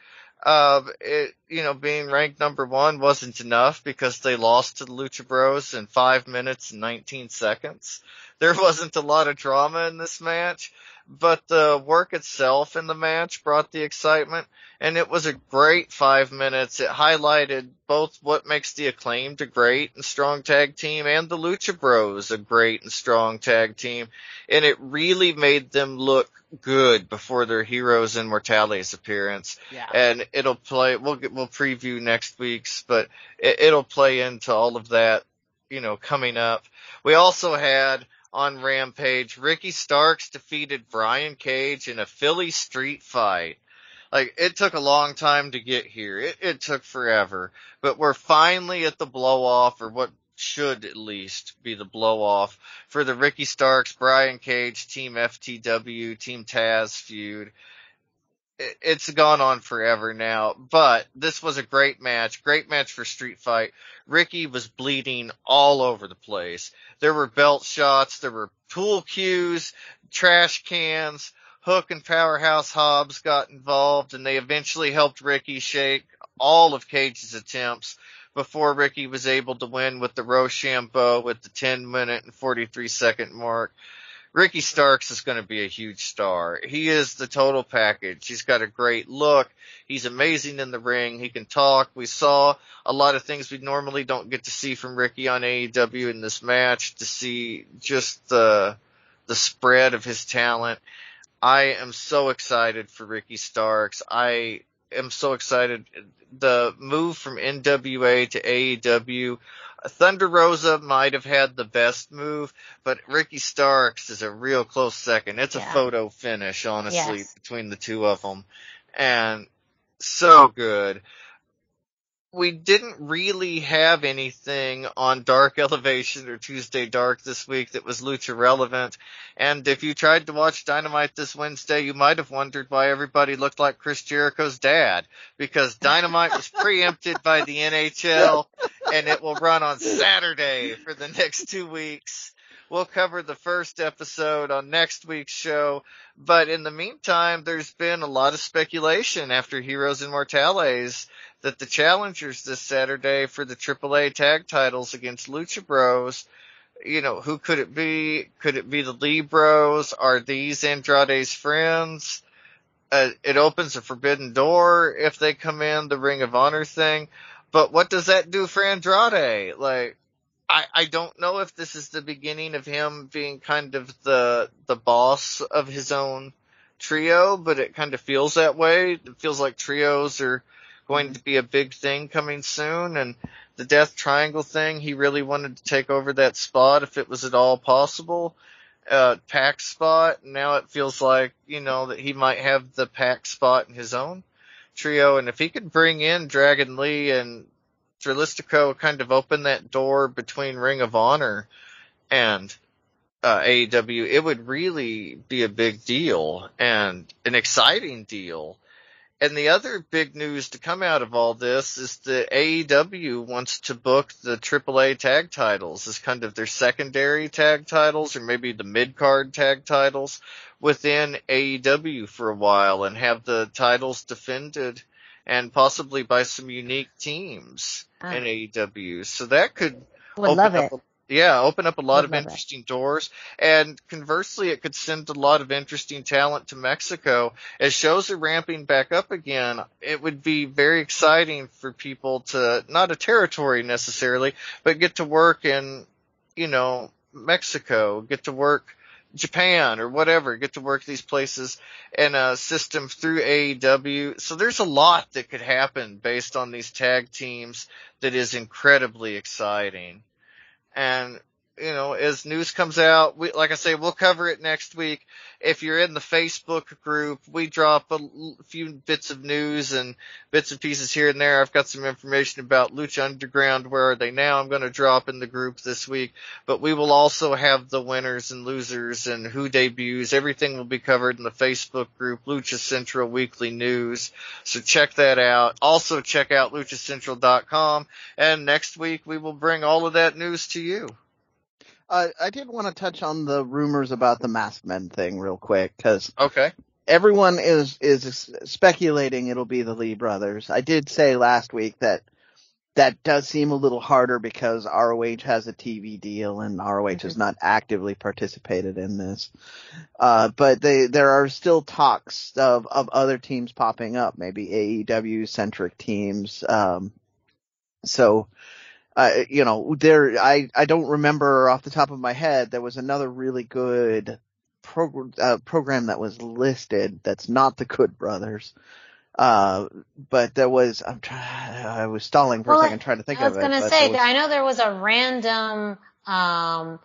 B: Uh, it, you know, being ranked number one wasn't enough because they lost to the Lucha Bros in five minutes and 19 seconds. There wasn't a lot of drama in this match, but the work itself in the match brought the excitement and it was a great five minutes. It highlighted both what makes the acclaimed a great and strong tag team and the Lucha Bros a great and strong tag team. And it really made them look good before their Heroes Inmortales appearance
C: Yeah.
B: and it'll play. We'll get, we'll preview next week's, but it, it'll play into all of that, you know, coming up. We also had on Rampage, Ricky Starks defeated Brian Cage in a Philly street fight. Like it took a long time to get here. It, it took forever, but we're finally at the blow off or what should at least be the blow off for the Ricky Starks, Brian Cage, Team FTW, Team Taz feud it's gone on forever now, but this was a great match, great match for Street Fight. Ricky was bleeding all over the place. There were belt shots, there were pool cues, trash cans, Hook and Powerhouse Hobbs got involved and they eventually helped Ricky shake all of Cage's attempts before Ricky was able to win with the Roshambo with the 10 minute and 43 second mark Ricky Starks is going to be a huge star. He is the total package. He's got a great look. He's amazing in the ring. He can talk. We saw a lot of things we normally don't get to see from Ricky on AEW in this match to see just the, the spread of his talent. I am so excited for Ricky Starks. I am so excited. The move from NWA to AEW Thunder Rosa might have had the best move, but Ricky Starks is a real close second. It's
A: Yeah.
B: a photo finish, honestly,
A: Yes.
B: between the two of them. And so good. We didn't really have anything on Dark Elevation or Tuesday Dark this week that was lucha relevant. And if you tried to watch Dynamite this Wednesday, you might have wondered why everybody looked like Chris Jericho's dad. Because Dynamite was [laughs] preempted by the NHL and it will run on Saturday for the next two weeks. We'll cover the first episode on next week's show, but in the meantime, there's been a lot of speculation after Heroes Inmortales that the challengers this Saturday for the AAA tag titles against Lucha Bros, you know, who could it be? Could it be the Lee Bros? Are these Andrade's friends? Uh, it opens a forbidden door if they come in the Ring of Honor thing. But what does that do for Andrade? Like, I, I don't know if this is the beginning of him being kind of the, the boss of his own trio, but it kind of feels that way. It feels like trios are going to be a big thing coming soon and the Death Triangle thing, he really wanted to take over that spot if it was at all possible. Uh, Pac spot. Now it feels like, you know, that he might have the Pac spot in his own trio. And if he could bring in Dragon Lee and Dralistico kind of open that door between Ring of Honor and uh, AEW, it would really be a big deal and an exciting deal. And the other big news to come out of all this is that AEW wants to book the AAA tag titles as kind of their secondary tag titles or maybe the mid-card tag titles within AEW for a while and have the titles defended and possibly by some unique teams
A: Ah.
B: in AEW. So that could
A: Would
B: open
A: love
B: up
A: it.
B: Yeah, open up a lot of interesting doors. And conversely, it could send a lot of interesting talent to Mexico. As shows are ramping back up again, it would be very exciting for people to, not a territory necessarily, but get to work in, you know, Mexico, get to work Japan or whatever, get to work these places in a system through AEW. So there's a lot that could happen based on these tag teams that is incredibly exciting. And, you know, as news comes out, we, like I say, we'll cover it next week. If you're in the Facebook group, we drop a few bits of news and bits and pieces here and there. I've got some information about Lucha Underground. Where are they now? I'm going to drop in the group this week, but we will also have the winners and losers and who debuts. Everything will be covered in the Facebook group, Lucha Central Weekly News. So check that out. Also check out luchacentral.com and next week we will bring all of that news to you.
C: Uh, I did want to touch on the rumors about the masked men thing real quick because
B: Okay.
C: everyone is is speculating it'll be the Lee brothers. I did say last week that that does seem a little harder because ROH has a TV deal and ROH has not actively participated in this. Uh, but they there are still talks of of other teams popping up, maybe AEW centric teams. Um, so. Uh, you know, there, I, I don't remember off the top of my head, there was another really good program, uh, program that was listed that's not the Good Brothers. Uh, but there was, I'm trying, I was stalling for
A: Well,
C: a second trying to think of it.
A: I was gonna
C: but
A: say,
C: was-
A: I know there was a random, um,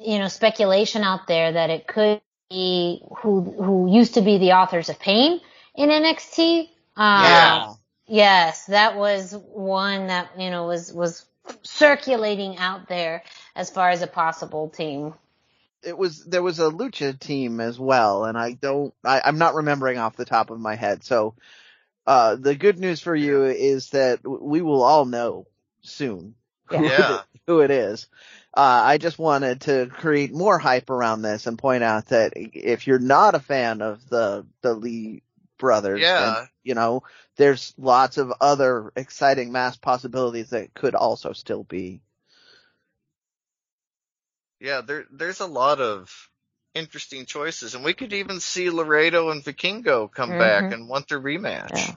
A: you know, speculation out there that it could be who who used to be the authors of Pain in NXT. Um,
B: Yeah.
A: Yes, that was one that you know was was circulating out there as far as a possible team.
C: it was there was a lucha team as well, and I don't I, I'm not remembering off the top of my head. So uh the good news for you is that we will all know soon who,
B: Yeah.
C: it, [laughs] who it is. Uh I just wanted to create more hype around this and point out that if you're not a fan of the the Lee brothers,
B: Yeah.
C: then, you know, there's lots of other exciting mass possibilities that could also still be.
B: Yeah, there there's a lot of interesting choices, and we could even see Laredo and Vikingo come
A: Mhm.
B: back and want their rematch.
A: Yeah.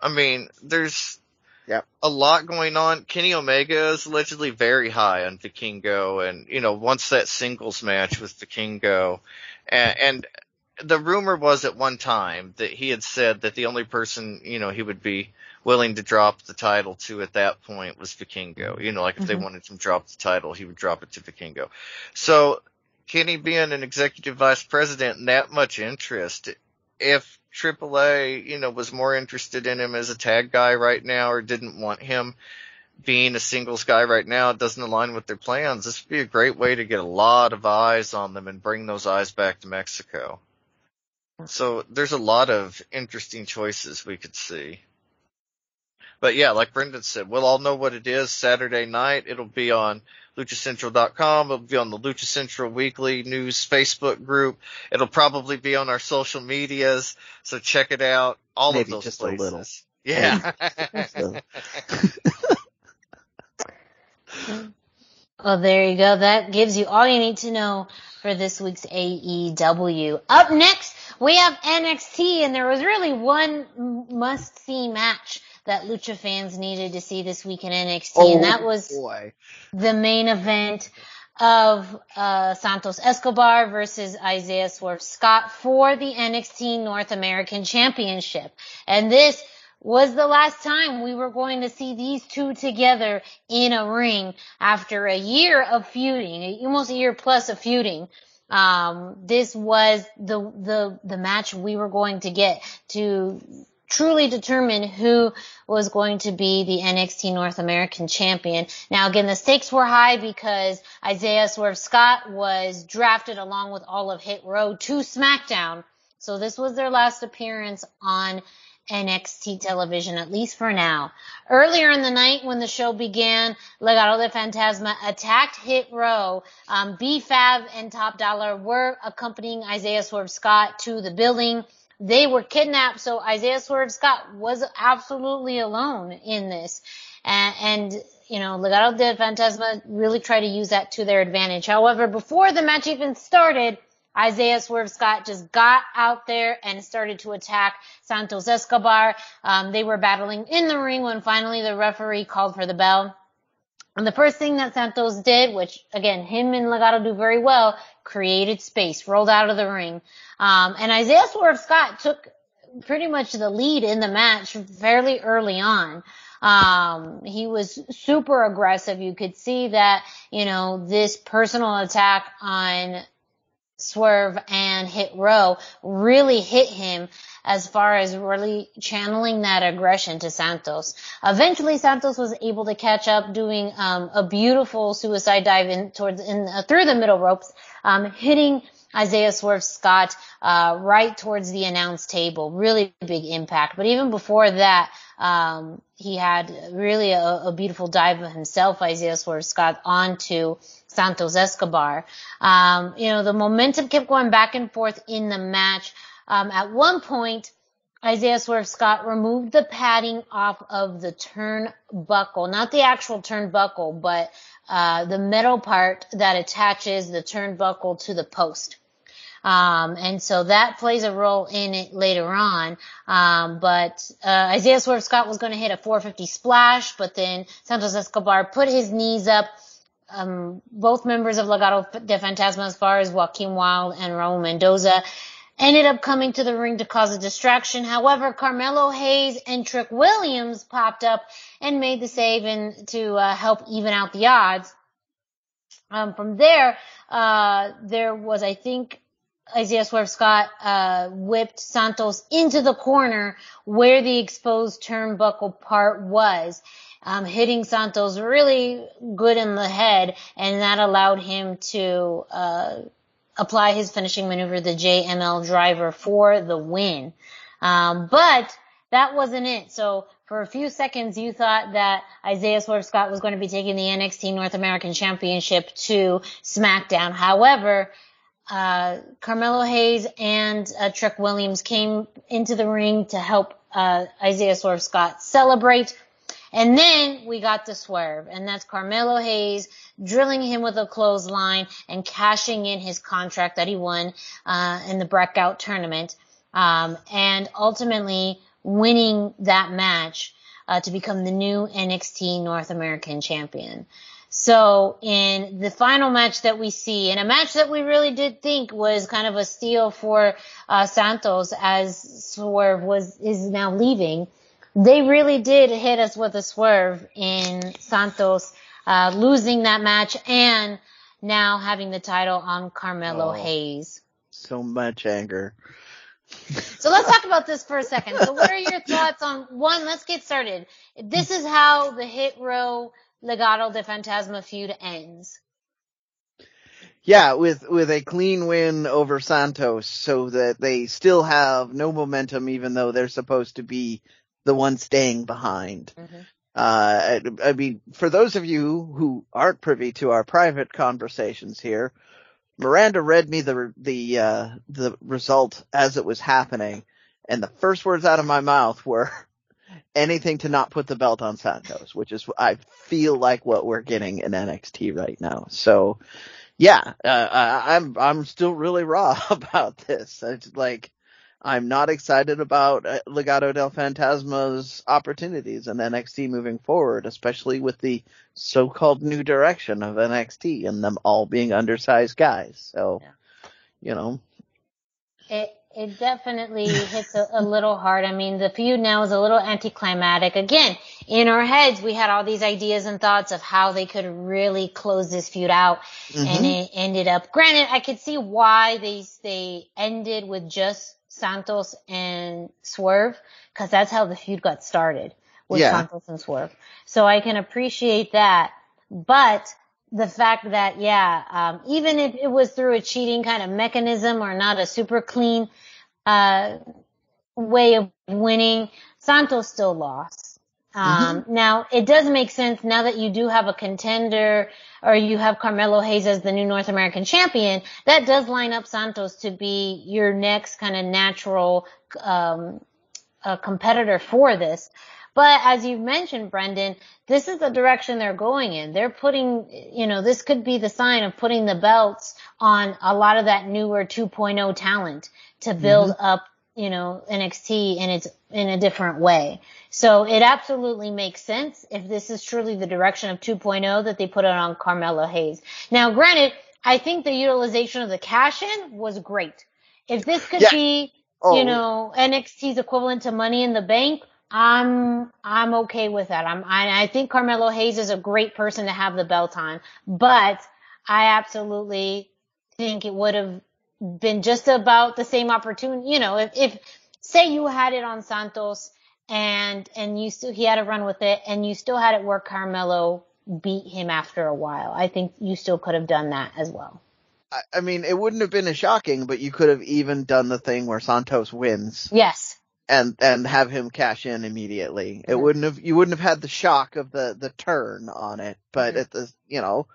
B: I mean, there's
C: Yep.
B: a lot going on. Kenny Omega is allegedly very high on Vikingo, and you know, wants that singles match with Vikingo, and, and the rumor was at one time that he had said that the only person you know he would be willing to drop the title to at that point was Vikingo. You know, like if they
A: Mhm.
B: wanted him to drop the title, he would drop it to Vikingo. So Kenny being an executive vice president and that much interest, if AAA, you know, was more interested in him as a tag guy right now or didn't want him being a singles guy right now, it doesn't align with their plans. This would be a great way to get a lot of eyes on them and bring those eyes back to Mexico. So there's a lot of interesting choices we could see. But yeah, like Brendan said, we'll all know what it is Saturday night. It'll be on luchacentral.com. It'll be on the Lucha Central Weekly News Facebook group. It'll probably be on our social medias. So check it out. All
C: Maybe
B: of those
C: just a
B: places.
C: little.
B: Yeah. [laughs] [laughs]
A: Well, there you go. That gives you all you need to know for this week's AEW. Up next, we have NXT, and there was really one must-see match that Lucha fans needed to see this week in NXT, and that was
C: Oh, boy.
A: the main event of uh, Santos Escobar versus Isaiah Swerve Scott for the NXT North American Championship. And this was the last time we were going to see these two together in a ring after a year of feuding, almost a year plus of feuding. Um, this was the, the, the match we were going to get to truly determine who was going to be the NXT North American champion. Now again, the stakes were high because Isaiah Swerve Scott was drafted along with all of Hit Row to SmackDown. So this was their last appearance on NXT television, at least for now. Earlier in the night when the show began, Legado de Fantasma attacked Hit Row. Um, B-Fab and Top Dollar were accompanying Isaiah Swerve Scott to the building. They were kidnapped, so Isaiah Swerve Scott was absolutely alone in this. And, and you know, Legado de Fantasma really tried to use that to their advantage. However, before the match even started, Isaiah Swerve Scott just got out there and started to attack Santos Escobar. Um, they were battling in the ring when finally the referee called for the bell. And the first thing that Santos did, which again, him and Legado do very well, created space, rolled out of the ring. Um, and Isaiah Swerve Scott took pretty much the lead in the match fairly early on. Um, he was super aggressive. You could see that, you know, this personal attack on Swerve and Hit Row really hit him as far as really channeling that aggression to Santos. Eventually, Santos was able to catch up, doing um, a beautiful suicide dive in towards in uh, through the middle ropes, um, hitting Isaiah Swerve Scott uh, right towards the announce table. Really big impact. But even before that, um, he had really a, a beautiful dive of himself, Isaiah Swerve Scott, onto Santos Escobar. Um, you know, the momentum kept going back and forth in the match. Um, at one point, Isaiah Swerve Scott removed the padding off of the turnbuckle, not the actual turnbuckle, but uh, the metal part that attaches the turnbuckle to the post. Um, and so that plays a role in it later on. Um, but uh, Isaiah Swerve Scott was going to hit a 450 splash, but then Santos Escobar put his knees up. Um, both members of Legado de Fantasma, as far as Joaquin Wild and Raul Mendoza, ended up coming to the ring to cause a distraction. However, Carmelo Hayes and Trick Williams popped up and made the save and to uh, help even out the odds. Um, from there, uh, there was, I think, Isaiah Swerve Scott uh, whipped Santos into the corner where the exposed turnbuckle part was, um, hitting Santos really good in the head, and that allowed him to uh, apply his finishing maneuver, the JML driver, for the win. Um, but that wasn't it. So for a few seconds, you thought that Isaiah Swerve Scott was going to be taking the NXT North American Championship to SmackDown. However, uh, Carmelo Hayes and uh, Trick Williams came into the ring to help uh, Isaiah Swerve Scott celebrate. And then we got the swerve, and that's Carmelo Hayes drilling him with a clothesline and cashing in his contract that he won uh, in the breakout tournament, um, and ultimately winning that match uh, to become the new NXT North American champion. So in the final match that we see, in a match that we really did think was kind of a steal for uh, Santos as Swerve was is now leaving, they really did hit us with a swerve in Santos uh, losing that match and now having the title on Carmelo
C: Oh.
A: Hayes.
C: So much anger.
A: So let's talk about this for a second. So what are your [laughs] thoughts on one? Let's get started. This is how the Hit Row Legado de Fantasma feud ends.
C: Yeah, with with a clean win over Santos, so that they still have no momentum, even though they're supposed to be the one staying behind. Uh, I, I mean, for those of you who aren't privy to our private conversations here, Miranda read me the the uh, the result as it was happening, and the first words out of my mouth were anything to not put the belt on Santos, which is I feel like what we're getting in NXT right now. So, yeah, uh, I, I'm I'm still really raw [laughs] about this. It's like I'm not excited about uh, Legado del Fantasma's opportunities in NXT moving forward, especially with the so-called new direction of NXT and them all being undersized guys. So,
A: Yeah.
C: you know,
A: It it definitely hits a, a little hard. I mean, the feud now is a little anticlimactic. Again, in our heads, we had all these ideas and thoughts of how they could really close this feud out, and
C: Mhm.
A: it ended up. Granted, I could see why they they ended with just Santos and Swerve, because that's how the feud got started with
C: Yeah.
A: Santos and Swerve. So I can appreciate that, but the fact that yeah, um, even if it was through a cheating kind of mechanism or not a super clean uh, way of winning, Santos still lost. Um, Now it does make sense now that you do have a contender or you have Carmelo Hayes as the new North American champion. That does line up Santos to be your next kind of natural um, uh, competitor for this. But as you mentioned, Brendan, this is the direction they're going in. They're putting, you know, this could be the sign of putting the belts on a lot of that newer 2.0 talent to build mm-hmm. up, you know, NXT in its, in a different way. So it absolutely makes sense if this is truly the direction of 2.0 that they put it on Carmelo Hayes. Now, granted, I think the utilization of the cash in was great. If this could
C: Yeah.
A: be,
C: Oh,
A: you know, NXT's equivalent to Money in the Bank, I'm I'm okay with that. I'm I, I think Carmelo Hayes is a great person to have the belt on, but I absolutely think it would have been just about the same opportunity. You know, if if say you had it on Santos and and you still he had a run with it and you still had it where Carmelo beat him after a while, I think you still could have done that as well.
C: I, I mean, it wouldn't have been as shocking, but you could have even done the thing where Santos wins
A: Yes.
C: and and have him cash in immediately. It
A: Mhm.
C: wouldn't have you wouldn't have had the shock of the the turn on it, but
A: Mhm.
C: at the you know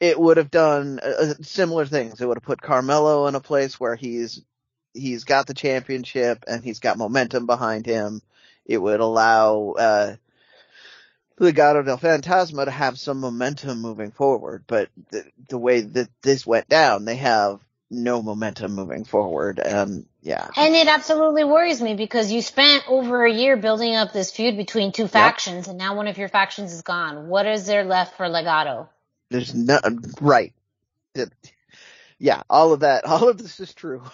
C: it would have done uh, uh, similar things. It would have put Carmelo in a place where he's he's got the championship and he's got momentum behind him. It would allow uh Legado del Fantasma to have some momentum moving forward, but the, the way that this went down, they have no momentum moving forward, and yeah,
A: And it absolutely worries me because you spent over a year building up this feud between two factions and now one of your factions is gone. What is there left for Legado?
C: There's no right. Yeah, all of that, [laughs] all of this is true. [laughs]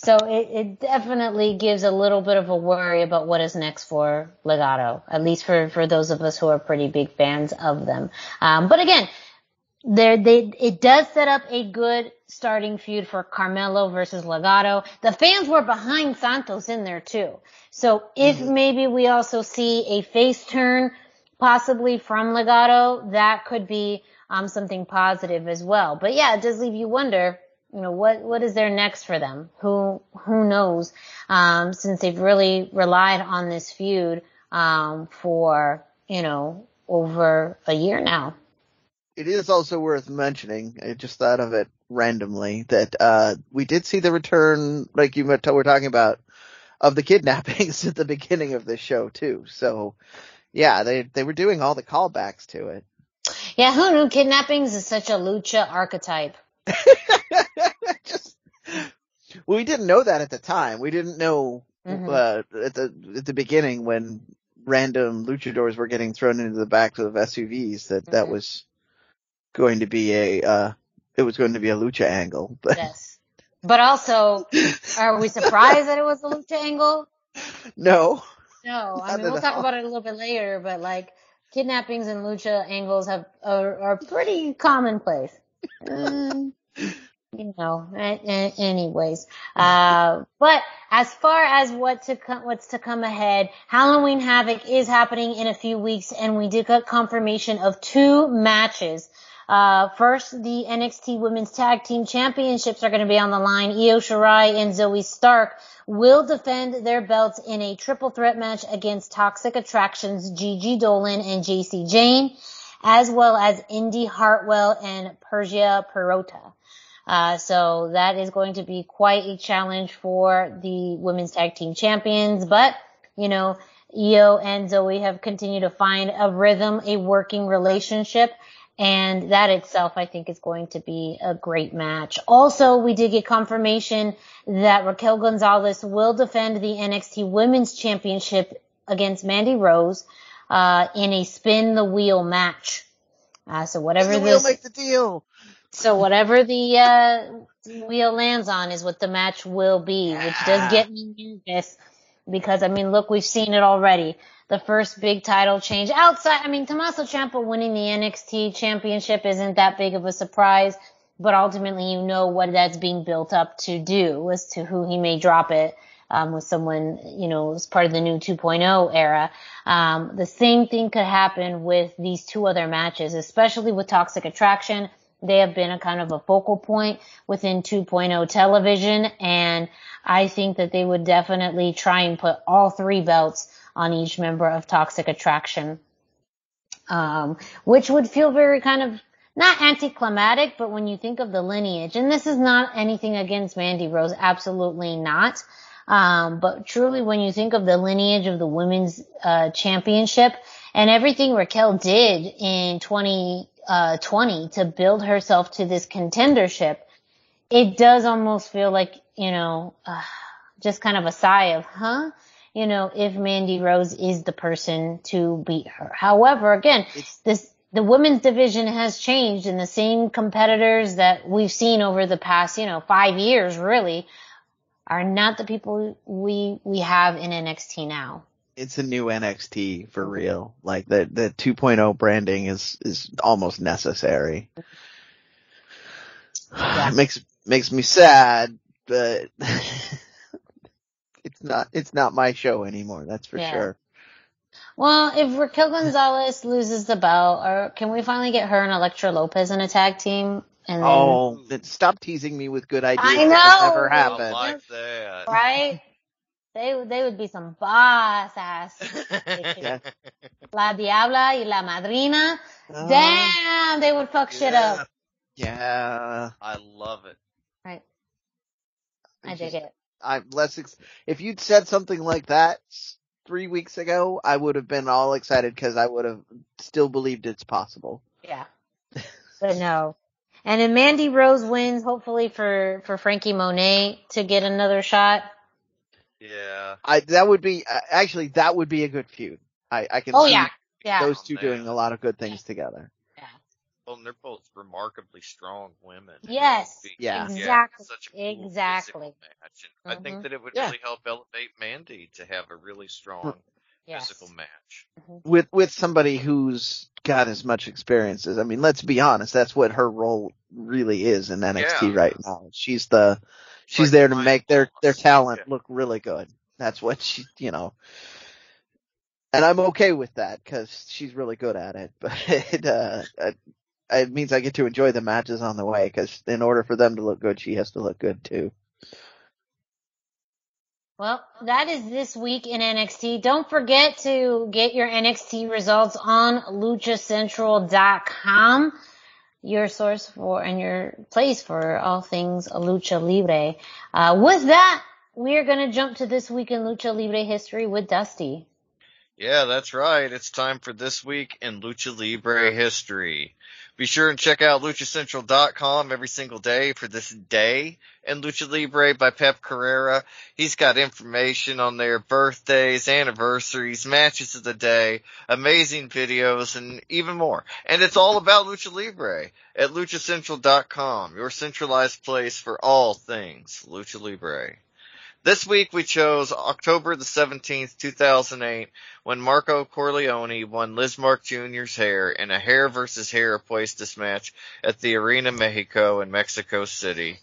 A: So it, it definitely gives a little bit of a worry about what is next for Legado, at least for, for those of us who are pretty big fans of them. Um, but again, there, they, it does set up a good starting feud for Carmelo versus Legado. The fans were behind Santos in there too. So if maybe we also see a face turn possibly from Legado, that could be um, something positive as well. But yeah, it does leave you wonder, you know, what what is there next for them? Who who knows? Um, since they've really relied on this feud um, for you know over a year now.
C: It is also worth mentioning, I just thought of it randomly, that, uh, we did see the return, like you were talking about, of the kidnappings [laughs] at the beginning of this show too. So, Yeah, they they were doing all the callbacks to it.
A: Yeah, who knew kidnappings is such a lucha archetype? [laughs]
C: Just, well, we didn't know that at the time. We didn't know
A: Mhm.
C: uh, at the at the beginning when random luchadors were getting thrown into the backs of SUVs that that
A: Mhm.
C: was going to be a uh, it was going to be a lucha angle. [laughs] But
A: Yes. But also, are we surprised that it was a lucha angle? [laughs]
C: no,
A: No, I mean we'll talk
C: all.
A: about it a little bit later, but like kidnappings and lucha angles have are, are pretty commonplace. Mm, [laughs] you know, a- a- anyways. Uh, but as far as what to come, what's to come ahead, Halloween Havoc is happening in a few weeks, and we did get confirmation of two matches. Uh, first, the NXT Women's Tag Team Championships are going to be on the line. Io Shirai and Zoey Stark will defend their belts in a triple threat match against Toxic Attractions, Gigi Dolan and Jacy Jayne, as well as Indi Hartwell and Persia Pirotta. Uh, so that is going to be quite a challenge for the women's tag team champions, but you know, Io and Zoey have continued to find a rhythm, a working relationship, and that itself I think is going to be a great match. Also, we did get confirmation that Raquel Gonzalez will defend the NXT Women's Championship against Mandy Rose, uh, in a spin the wheel match. Uh, so whatever
C: the wheel
A: this,
C: make the deal.
A: so whatever the uh, wheel lands on is what the match will be, which does get me nervous because I mean, look, we've seen it already. The first big title change outside, I mean, Tommaso Ciampa winning the NXT championship isn't that big of a surprise, but ultimately you know what that's being built up to do as to who he may drop it. Um, with someone, you know, as part of the new 2.0 era. Um, the same thing could happen with these two other matches, especially with Toxic Attraction. They have been a kind of a focal point within 2.0 television, and I think that they would definitely try and put all three belts on each member of Toxic Attraction, um, which would feel very kind of not anticlimactic, but when you think of the lineage, and this is not anything against Mandy Rose, absolutely not. Um, but truly, when you think of the lineage of the women's uh, championship and everything Raquel did in 2020 to build herself to this contendership, it does almost feel like you know, uh, just kind of a sigh of, huh? You know, if Mandy Rose is the person to beat her. However, again, this the women's division has changed and the same competitors that we've seen over the past, you know, five years really are not the people we we have in NXT now.
C: It's a new NXT for real. Like the the 2.0 branding is is almost necessary. [sighs] It makes makes me sad, but [laughs] it's not it's not my show anymore. That's for
A: Yeah.
C: sure.
A: Well, if Raquel Gonzalez loses the belt, or can we finally get her and Elektra Lopez in a tag team? And then,
C: Oh, then stop teasing me with good ideas.
A: I know!
C: will never
B: I
C: happen.
B: like that.
A: right? They they would be some boss ass.
C: Yeah. [laughs]
A: La Diabla y La Madrina.
C: Uh,
A: Damn, they would fuck shit up.
C: Yeah.
B: I love it.
A: Right. I
C: It's
A: dig
C: just-
A: it.
C: I'm less. Ex- if you'd said something like that three weeks ago, I would have been all excited because I would have still believed it's possible.
A: Yeah. [laughs] But no. And if Mandy Rose wins, hopefully for, for Frankie Monet to get another shot.
B: Yeah.
C: I that would be uh, actually that would be a good feud. I I can
A: Oh
C: see
A: yeah. Yeah.
C: those two
B: Oh,
C: doing a lot of good things together.
B: Well, and they're both remarkably strong women.
A: Yes.
B: Be-
C: Yeah.
A: Exactly.
B: such a cool
A: Exactly.
B: match. And I think
A: Mhm.
B: that it would
C: Yeah.
B: really help elevate Mandy to have a really strong
A: Yes.
B: physical match.
C: With with somebody who's got as much experience as I mean, let's be honest, that's what her role really is in NXT
B: Yeah.
C: right now. She's the she's
B: like
C: there to make their their talent
B: Yeah.
C: look really good. That's what she, you know. And I'm okay with that because she's really good at it. [laughs] But it, uh, it, it means I get to enjoy the matches on the way because in order for them to look good, she has to look good too.
A: Well, that is this week in NXT. Don't forget to get your NXT results on luchacentral.com, your source for and your place for all things Lucha Libre. Uh, with that, we are going to jump to this week in Lucha Libre history with Dusty.
B: Yeah, that's right. It's time for this week in Lucha Libre history. Be sure and check out luchacentral.com every single day for this day in Lucha Libre by Pep Carrera. He's got information on their birthdays, anniversaries, matches of the day, amazing videos, and even more. And it's all about Lucha Libre at luchacentral.com, your centralized place for all things Lucha Libre. This week we chose October the 17th, 2008, when Marco Corleone won Lizmark Jr.'s hair in a hair versus hair apuestas match at the Arena Mexico in Mexico City.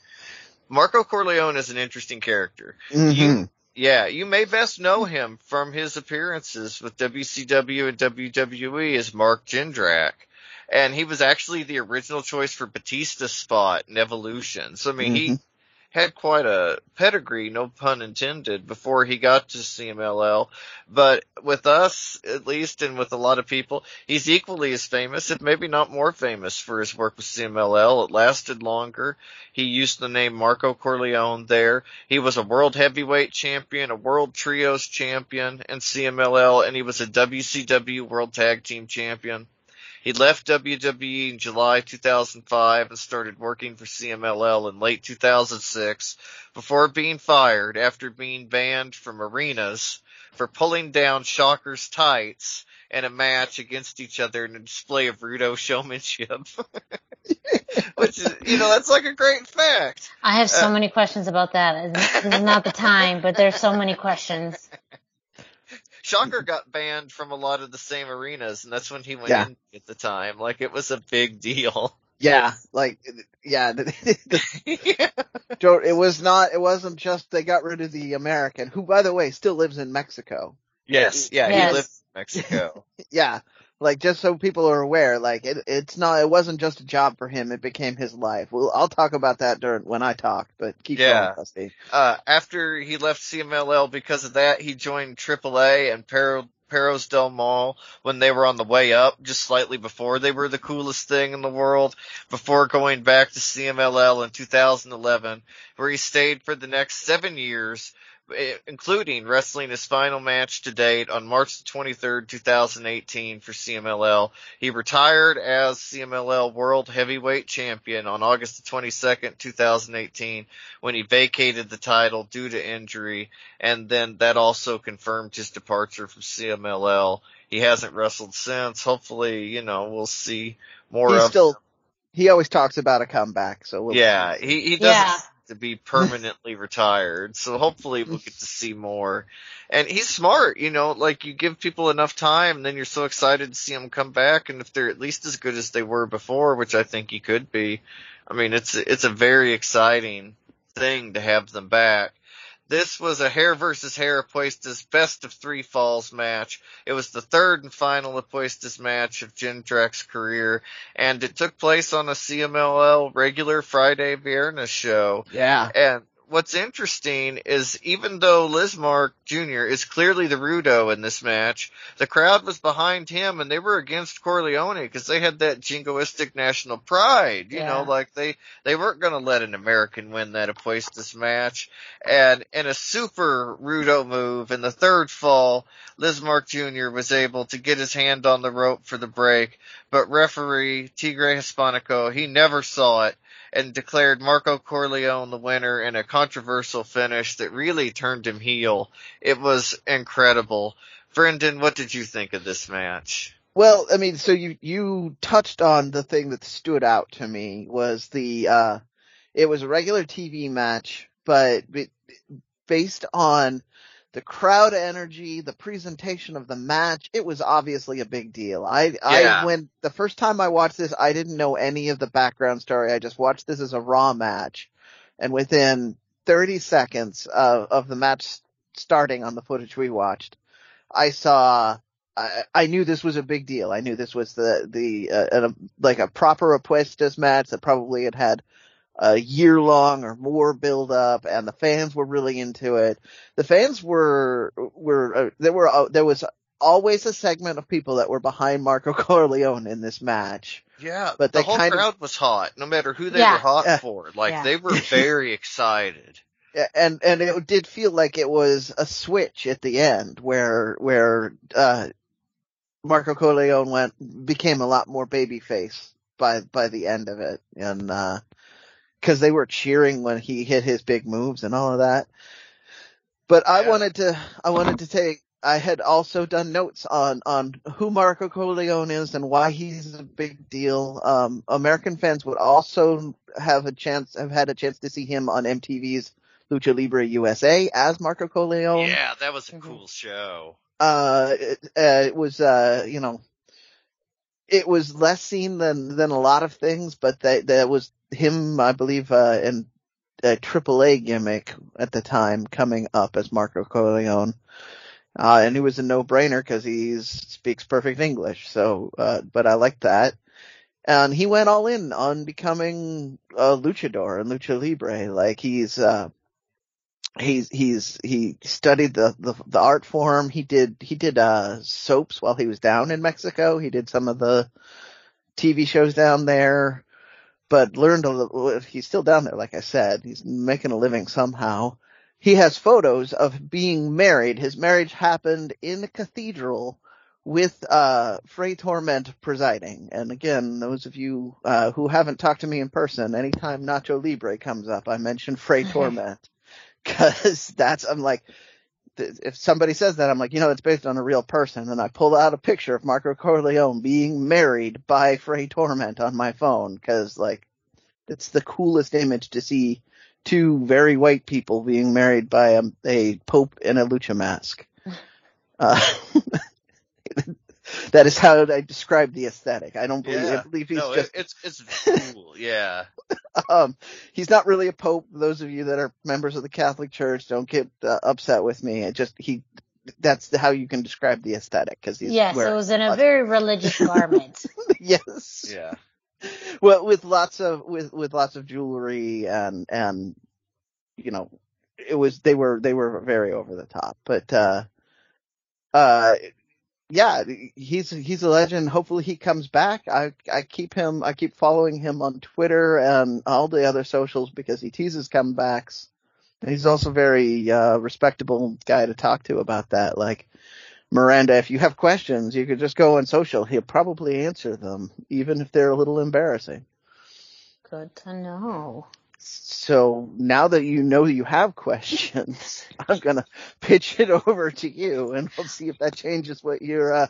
B: Marco Corleone is an interesting character.
C: Mm-hmm.
B: You, yeah, you may best know him from his appearances with WCW and WWE as Mark Jindrak. And he was actually the original choice for Batista's spot in Evolution. So I mean, he
C: Mhm.
B: Had quite a pedigree, no pun intended, before he got to CMLL. But with us, at least, and with a lot of people, he's equally as famous, if maybe not more famous for his work with CMLL. It lasted longer. He used the name Marco Corleone there. He was a world heavyweight champion, a world trios champion in CMLL, and he was a WCW world tag team champion. He left WWE in July 2005 and started working for CMLL in late 2006 before being fired after being banned from arenas for pulling down Shocker's tights in a match against each other in a display of rudo showmanship. [laughs] Which is, you know, that's like a great fact.
A: I have so
B: Uh,
A: many questions about that. This is not the time, but there's so many questions. [laughs]
B: Shocker got banned from a lot of the same arenas and that's when he went
C: Yeah.
B: in at the time. Like it was a big deal.
C: Yeah, like yeah, the, the,
B: yeah.
C: It was not. It wasn't just they got rid of the American, who by the way still lives in Mexico.
B: Yes, yeah,
A: Yes.
B: he lives in Mexico. [laughs]
C: Yeah, like just so people are aware, like it, it's not. It wasn't just a job for him. It became his life. Well, I'll talk about that during when I talk. But keep
B: Yeah.
C: going, Dusty.
B: uh, after he left CMLL because of that, he joined AAA and Pero, Perros Del Mal when they were on the way up, just slightly before they were the coolest thing in the world, before going back to CMLL in 2011, where he stayed for the next seven years, including wrestling his final match to date on March the 23rd, 2018 for CMLL. He retired as CMLL World Heavyweight Champion on August the 22nd, 2018 when he vacated the title due to injury, and then that also confirmed his departure from CMLL. He hasn't wrestled since. Hopefully, you know, we'll see more
C: He's
B: of.
C: still. He always talks about a comeback. So we'll
B: yeah, he he doesn't
A: Yeah.
B: To be permanently retired, so hopefully we'll get to see more. And he's smart, you know, like you give people enough time, then you're so excited to see them come back, and if they're at least as good as they were before, which I think he could be, I mean, it's it's a very exciting thing to have them back. This was a hair versus hair Apuestas best of three falls match. It was the third and final Apuestas match of Jindrak's career, and it took place on a CMLL regular Friday Viernes show.
C: Yeah.
B: And what's interesting is even though Lizmark Jr. is clearly the Rudo in this match, the crowd was behind him and they were against Corleone because they had that jingoistic national pride. You know, like they, they weren't going to let an American win that Apuestas match. And in a super Rudo move in the third fall, Lizmark Jr. was able to get his hand on the rope for the break, but referee Tigre Hispanico, he never saw it and declared Marco Corleone the winner in a controversial finish that really turned him heel. It was incredible. Brendan, what did you think of this match?
C: Well, I mean, so you you touched on the thing that stood out to me was the uh it was a regular TV match, but based on the crowd energy, the presentation of the match, it was obviously a big deal. I
B: Yeah.
C: I when the first time I watched this, I didn't know any of the background story. I just watched this as a raw match, and within 30 seconds of of the match starting on the footage we watched, I saw I, I knew this was a big deal. I knew this was the the uh, a, like a proper Apuestas match that probably had had a year long or more build up, and the fans were really into it. The fans were were uh, there were uh, there was always a segment of people that were behind Marco [laughs] Corleone in this match.
B: Yeah,
C: But
B: the whole
C: kind of-
B: crowd was hot, no matter who they
A: Yeah.
B: were hot
C: Yeah.
B: for. Like
A: Yeah.
B: they were [laughs] very excited.
C: and and it did feel like it was a switch at the end where where uh Marco Corleone went became a lot more babyface by by the end of it and uh cuz they were cheering when he hit his big moves and all of that but I
B: Yeah.
C: wanted to I wanted to take I had also done notes on on who Marco Corleone is and why he's a big deal. Um, American fans would also have a chance have had a chance to see him on MTV's Lucha Libre USA as Marco Corleone.
B: Yeah, that was a
A: Mhm.
B: cool show.
C: Uh, it, uh, it was uh, you know, it was less seen than than a lot of things, but that that was him, I believe, uh, in a AAA gimmick at the time coming up as Marco Corleone. Uh, and it was a no-brainer because he speaks perfect English. So, uh, but I like that. And he went all in on becoming a luchador and lucha libre. Like he's, uh, he's, he's, he studied the, the, the art form. He did, he did, uh, soaps while he was down in Mexico. He did some of the TV shows down there, but learned a little, he's still down there, like I said. He's making a living somehow he has photos of being married. His marriage happened in a cathedral with uh Fray Tormenta presiding. And again, those of you uh who haven't talked to me in person, anytime Nacho Libre comes up, I mention Frey [laughs] Torment. Cause [laughs] that's I'm like if somebody says that, I'm like, you know, it's based on a real person, and I pull out a picture of Marco Corleone being married by Fray Tormenta on my phone, because like, it's the coolest image to see two very white people being married by a, a pope in a lucha mask. Uh, [laughs] [laughs] that is how I describe the aesthetic. I don't believe, I believe he's
B: No,
C: just,
B: it's it's [laughs] cool. Yeah.
C: um, he's not really a pope. Those of you that are members of the Catholic Church don't get uh, upset with me. It just, he, that's how you can describe the aesthetic because he's
A: Yes, it was in a very religious [laughs] garment.
C: yes.
B: Yeah.
C: Well, with lots of with with lots of jewelry and and you know, it was they were they were very over the top, but uh, uh, yeah, he's he's a legend. Hopefully he comes back. I I keep him I keep following him on Twitter and all the other socials because he teases comebacks. And he's also very uh respectable guy to talk to about that. Like Miranda, if you have questions, you could just go on social. He'll probably answer them, even if they're a little embarrassing.
A: Good to know.
C: So now that you know you have questions, [laughs] I'm gonna pitch it over to you, and we'll see if that changes what you're uh,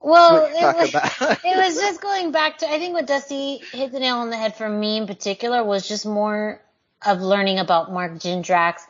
A: Well,
C: what you
A: it was, it was [laughs] just going back to I think what Dusty hit the nail on the head for me in particular was just more of learning about Mark Jindrak's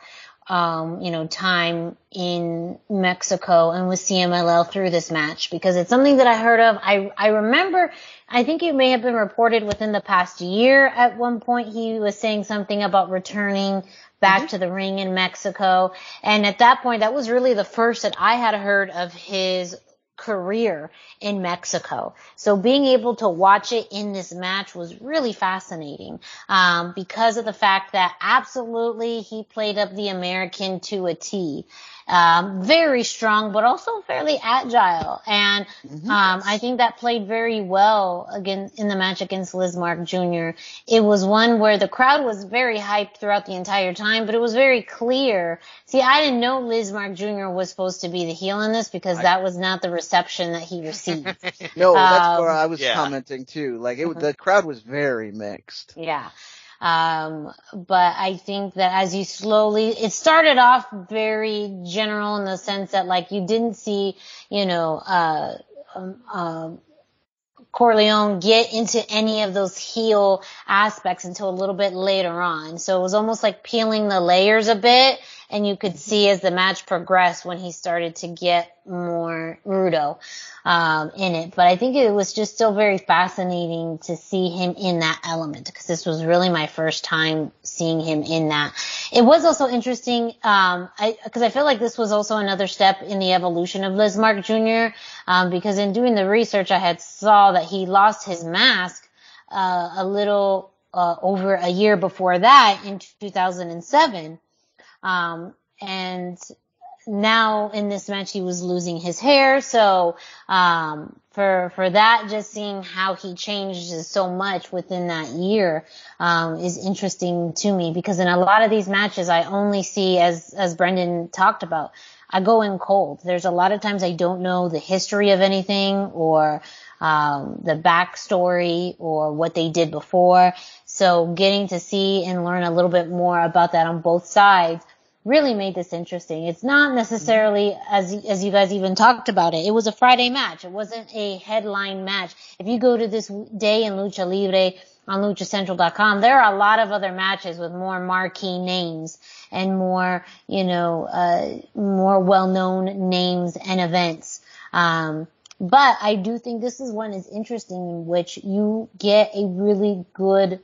A: um, you know, time in Mexico and with CMLL through this match because it's something that I heard of. I I remember I think it may have been reported within the past year at one point he was saying something about returning back to the ring in Mexico. And at that point that was really the first that I had heard of his career in Mexico. So being able to watch it in this match was really fascinating um, because of the fact that absolutely he played up the American to a T. Um, very strong, but also fairly agile. And um, I think that played very well again in the match against Lizmark Jr. It was one where the crowd was very hyped throughout the entire time, but it was very clear. See, I didn't know Lizmark Jr. was supposed to be the heel in this because that was not the reception that he received. [laughs]
C: no, that's
A: Um,
C: where I was
B: yeah.
C: commenting too. Like it, the crowd was very mixed.
A: Yeah. Um, but I think that as you slowly, it started off very general in the sense that like you didn't see, you know, uh, um, um, Corleone get into any of those heel aspects until a little bit later on. So it was almost like peeling the layers a bit and you could see as the match progressed when he started to get more rudo um, in it. But I think it was just still very fascinating to see him in that element because this was really my first time seeing him in that. It was also interesting um, because I, feel like this was also another step in the evolution of Lizmark Jr. Um, because in doing the research, I had saw that he lost his mask uh, a little uh, over a year before that in 2007. Um, and now in this match he was losing his hair. So, um, for, for that, just seeing how he changes so much within that year, um, is interesting to me because in a lot of these matches I only see as, as Brendan talked about, I go in cold. There's a lot of times I don't know the history of anything or, um, the backstory or what they did before. So getting to see and learn a little bit more about that on both sides really made this interesting. It's not necessarily as as you guys even talked about it. It was a Friday match. It wasn't a headline match. If you go to this day in Lucha Libre on luchacentral.com, there are a lot of other matches with more marquee names and more, you know, uh, more well-known names and events. Um, but I do think this is one is interesting in which you get a really good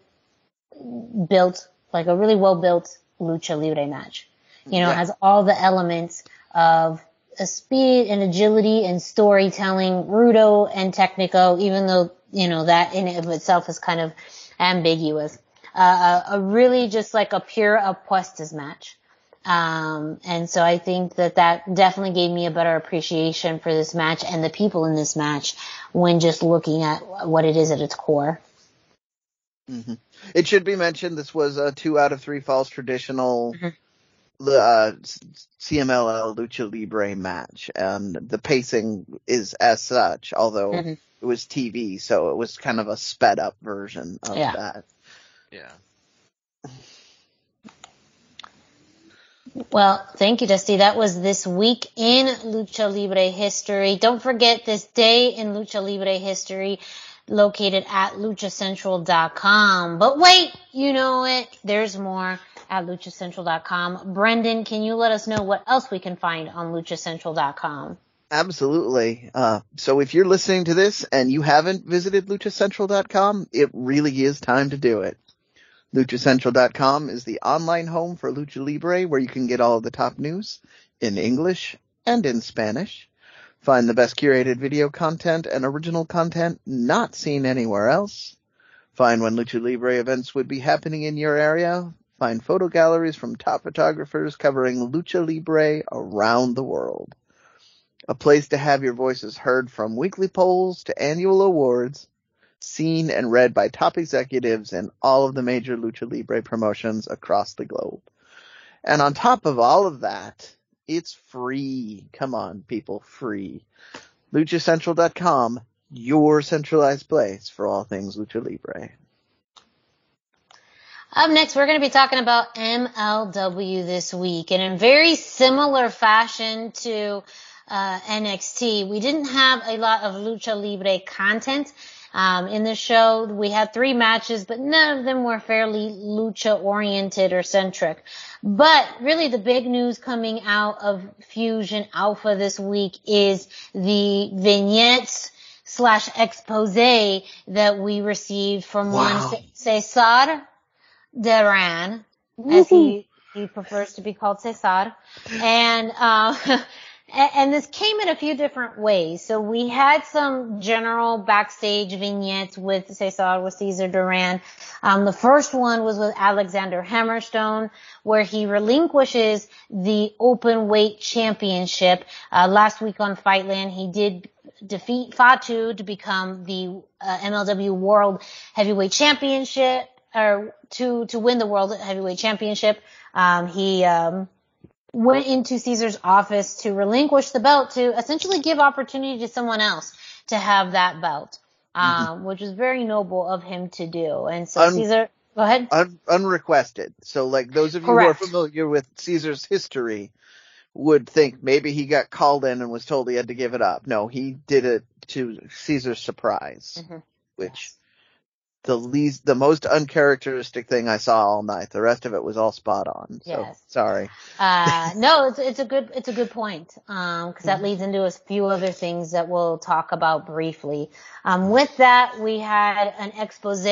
A: built, like a really well built lucha libre match. You know, yeah. has all the elements of a speed and agility and storytelling, rudo and technico, even though, you know, that in of itself is kind of ambiguous. Uh, a, a really just like a pure apuestas match. Um, and so I think that that definitely gave me a better appreciation for this match and the people in this match when just looking at what it is at its core.
C: Mm-hmm. It should be mentioned this was a two out of three falls traditional mm-hmm. uh, CMLL Lucha Libre match, and the pacing is as such, although mm-hmm. it was TV, so it was kind of a sped up version of
A: yeah.
C: that.
B: Yeah.
A: Well, thank you, Dusty. That was this week in Lucha Libre history. Don't forget this day in Lucha Libre history located at luchacentral.com. But wait, you know it. There's more at luchacentral.com. Brendan, can you let us know what else we can find on luchacentral.com?
C: Absolutely. Uh, so if you're listening to this and you haven't visited luchacentral.com, it really is time to do it. LuchaCentral.com is the online home for Lucha Libre where you can get all of the top news in English and in Spanish. Find the best curated video content and original content not seen anywhere else. Find when Lucha Libre events would be happening in your area. Find photo galleries from top photographers covering Lucha Libre around the world. A place to have your voices heard from weekly polls to annual awards seen and read by top executives in all of the major Lucha Libre promotions across the globe. And on top of all of that, it's free. Come on, people, free. LuchaCentral.com, your centralized place for all things Lucha Libre.
A: Up next, we're going to be talking about MLW this week. And in very similar fashion to uh, NXT, we didn't have a lot of Lucha Libre content. Um, in the show, we had three matches, but none of them were fairly lucha oriented or centric. But really the big news coming out of Fusion Alpha this week is the vignettes slash expose that we received from wow. one Cesar Duran, as he, he prefers to be called Cesar. And, uh, [laughs] and this came in a few different ways. So we had some general backstage vignettes with Cesar, with Cesar Duran. Um, the first one was with Alexander Hammerstone, where he relinquishes the open weight championship. Uh, last week on Fightland, he did defeat Fatu to become the uh, MLW World Heavyweight Championship, or to to win the World Heavyweight Championship. Um, he um, went into Caesar's office to relinquish the belt to essentially give opportunity to someone else to have that belt, mm-hmm. um, which was very noble of him to do. And so Un- Caesar, go ahead.
C: Un- unrequested. So like those of you Correct. who are familiar with Caesar's history would think maybe he got called in and was told he had to give it up. No, he did it to Caesar's surprise, mm-hmm. which the least, the most uncharacteristic thing I saw all night. The rest of it was all spot on. So yes. sorry.
A: Uh, [laughs] no, it's, it's a good, it's a good point. Um, cause that mm-hmm. leads into a few other things that we'll talk about briefly. Um, with that, we had an expose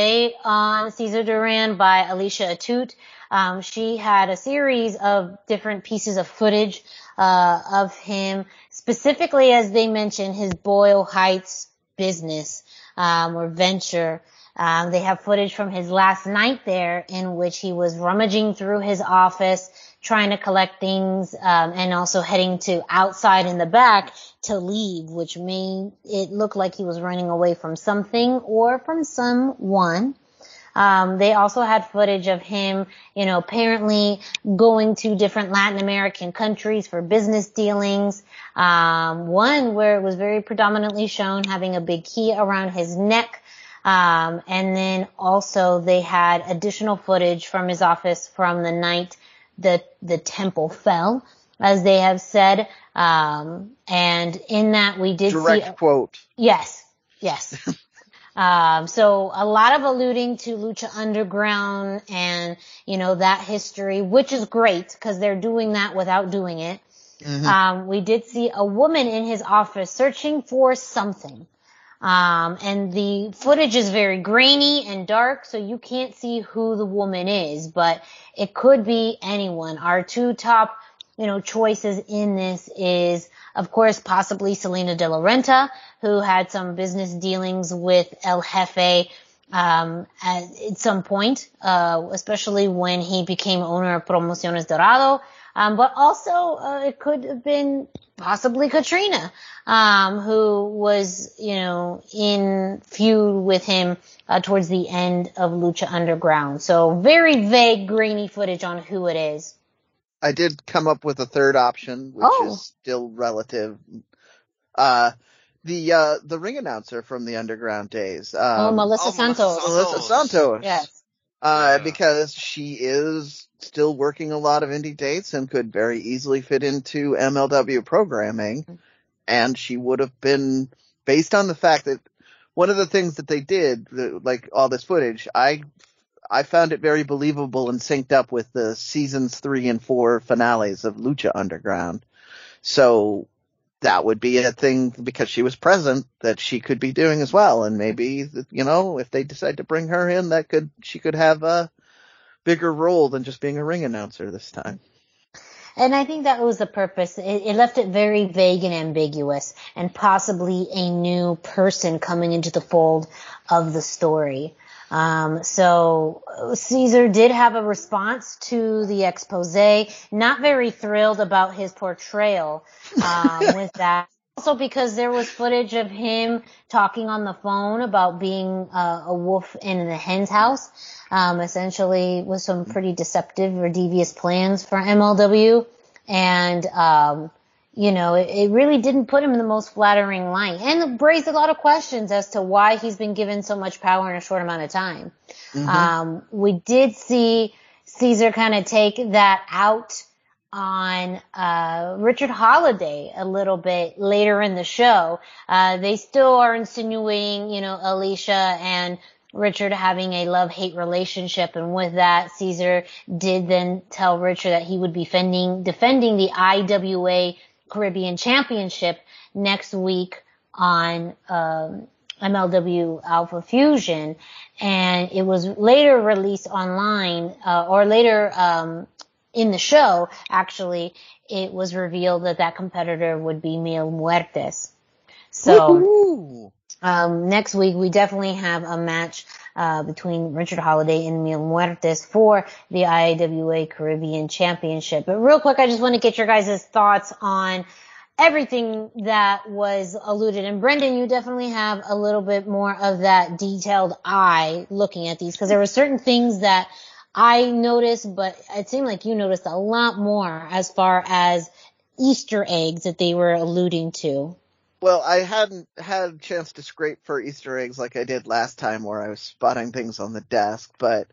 A: on Caesar Duran by Alicia Atout. Um, she had a series of different pieces of footage, uh, of him, specifically as they mentioned his Boyle Heights business, um, or venture Um, they have footage from his last night there in which he was rummaging through his office, trying to collect things, um, and also heading to outside in the back to leave, which made it look like he was running away from something or from someone. Um, they also had footage of him, you know, apparently going to different Latin American countries for business dealings. Um, one where it was very predominantly shown having a big key around his neck. Um, and then also they had additional footage from his office from the night the the temple fell, as they have said. Um, and in that we did
C: Direct
A: see
C: quote.
A: yes, yes. [laughs] Um, so a lot of alluding to Lucha Underground and, you know, that history, which is great because they're doing that without doing it.
C: Mhm.
A: Um, we did see a woman in his office searching for something. Um, and the footage is very grainy and dark, so you can't see who the woman is, but it could be anyone. Our two top, you know, choices in this is, of course, possibly Selena De La Renta, who had some business dealings with El Jefe, um, at, at some point, uh, especially when he became owner of Promociones Dorado. Um, but also, uh, it could have been possibly Catrina, um, who was, you know, in feud with him, uh, towards the end of Lucha Underground. So very vague, grainy footage on who it is.
C: I did come up with a third option, which
A: Oh.
C: is still relative. Uh, the, uh, the ring announcer from the underground days.
A: oh,
C: Um,
A: Melissa
B: oh, Melissa
A: Santos.
C: Melissa Santos.
A: Yes.
C: Uh,
B: Yeah.
C: because she is still working a lot of indie dates and could very easily fit into MLW programming. And she would have been, based on the fact that one of the things that they did, like all this footage, I, I found it very believable and synced up with the seasons three and four finales of Lucha Underground. So that would be a thing because she was present that she could be doing as well. And maybe, you know, if they decide to bring her in, that could, she could have a bigger role than just being a ring announcer this time.
A: And I think that was the purpose. It, it left it very vague and ambiguous and possibly a new person coming into the fold of the story. Um, so Caesar did have a response to the expose, not very thrilled about his portrayal, um, [laughs] with that. Also because there was footage of him talking on the phone about being uh, a wolf in the hen's house, um, essentially with some pretty deceptive or devious plans for MLW. And, um, you know, it, it really didn't put him in the most flattering light and raised a lot of questions as to why he's been given so much power in a short amount of time. Um, we did see Caesar kind of take that out on uh, Richard Holliday a little bit later in the show. Uh, they still are insinuating, you know, Alicia and Richard having a love-hate relationship, and with that, Caesar did then tell Richard that he would be defending defending the IWA Caribbean Championship next week on um, MLW Alpha Fusion, and it was later released online uh, or later um, in the show. Actually, it was revealed that that competitor would be Mil Muertes. So um, next week we definitely have a match uh, between Richard Holliday and Mil Muertes for the IWA Caribbean Championship. But real quick, I just want to get your guys' thoughts on everything that was alluded. And Brendan, you definitely have a little bit more of that detailed eye looking at these because there were certain things that I noticed, but it seemed like you noticed a lot more as far as Easter eggs that they were alluding to.
C: Well, I hadn't had a chance to scrape for Easter eggs like I did last time where I was spotting things on the desk, but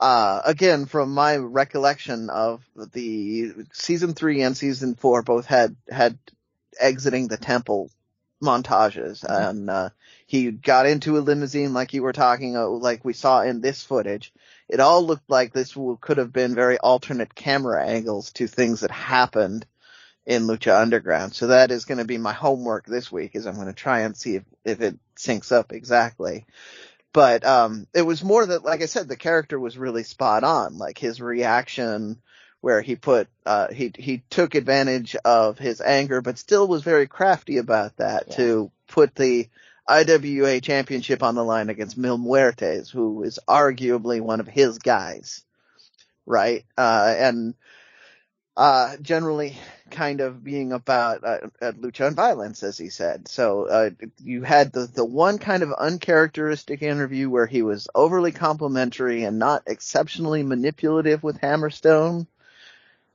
C: uh, again, from my recollection of the season three and season four both had, had exiting the temple montages and, uh, he got into a limousine like you were talking, uh, like we saw in this footage. It all looked like this could have been very alternate camera angles to things that happened in Lucha Underground. So that is going to be my homework this week is I'm going to try and see if, if it syncs up exactly. But, um, it was more that, like I said, the character was really spot on. Like his reaction where he put, uh, he, he took advantage of his anger, but still was very crafty about that
A: Yeah.
C: to put the IWA championship on the line against Mil Muertes, who is arguably one of his guys, right? Uh, and uh, generally kind of being about uh, lucha and violence, as he said. So uh, you had the the one kind of uncharacteristic interview where he was overly complimentary and not exceptionally manipulative with Hammerstone.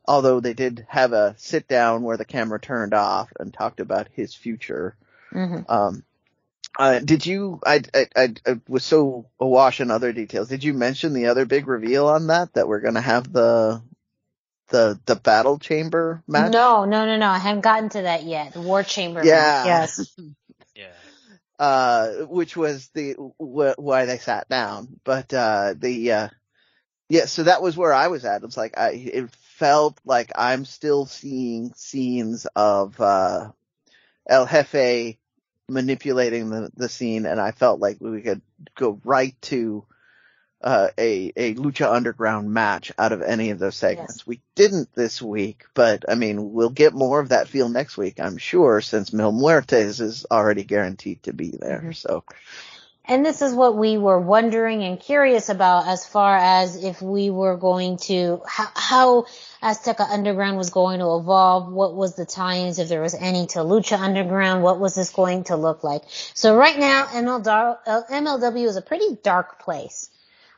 C: Although they did have a sit down where the camera turned off and talked about his future.
A: Mm-hmm.
C: Um, uh, did you? I, I, I, I was so awash in other details. Did you mention the other big reveal on that? That we're gonna have the the the battle chamber match?
A: No, no, no, no. I haven't gotten to that yet. The War Chamber.
C: Yeah.
A: match, Yes. [laughs]
E: Yeah.
C: Uh, which was the wh- why they sat down. But uh, the uh, yeah, so that was where I was at. It's like I it felt like I'm still seeing scenes of uh, El Jefe manipulating the the scene, and I felt like we could go right to uh, a a Lucha Underground match out of any of those segments.
A: Yes.
C: We didn't this week, but I mean, we'll get more of that feel next week, I'm sure, since Mil Muertes is already guaranteed to be there.
A: Mm-hmm.
C: So
A: And this is what we were wondering and curious about as far as if we were going to, how, how Azteca Underground was going to evolve, what was the tie-ins, if there was any to Lucha Underground, what was this going to look like. So right now, MLW, uh, MLW is a pretty dark place.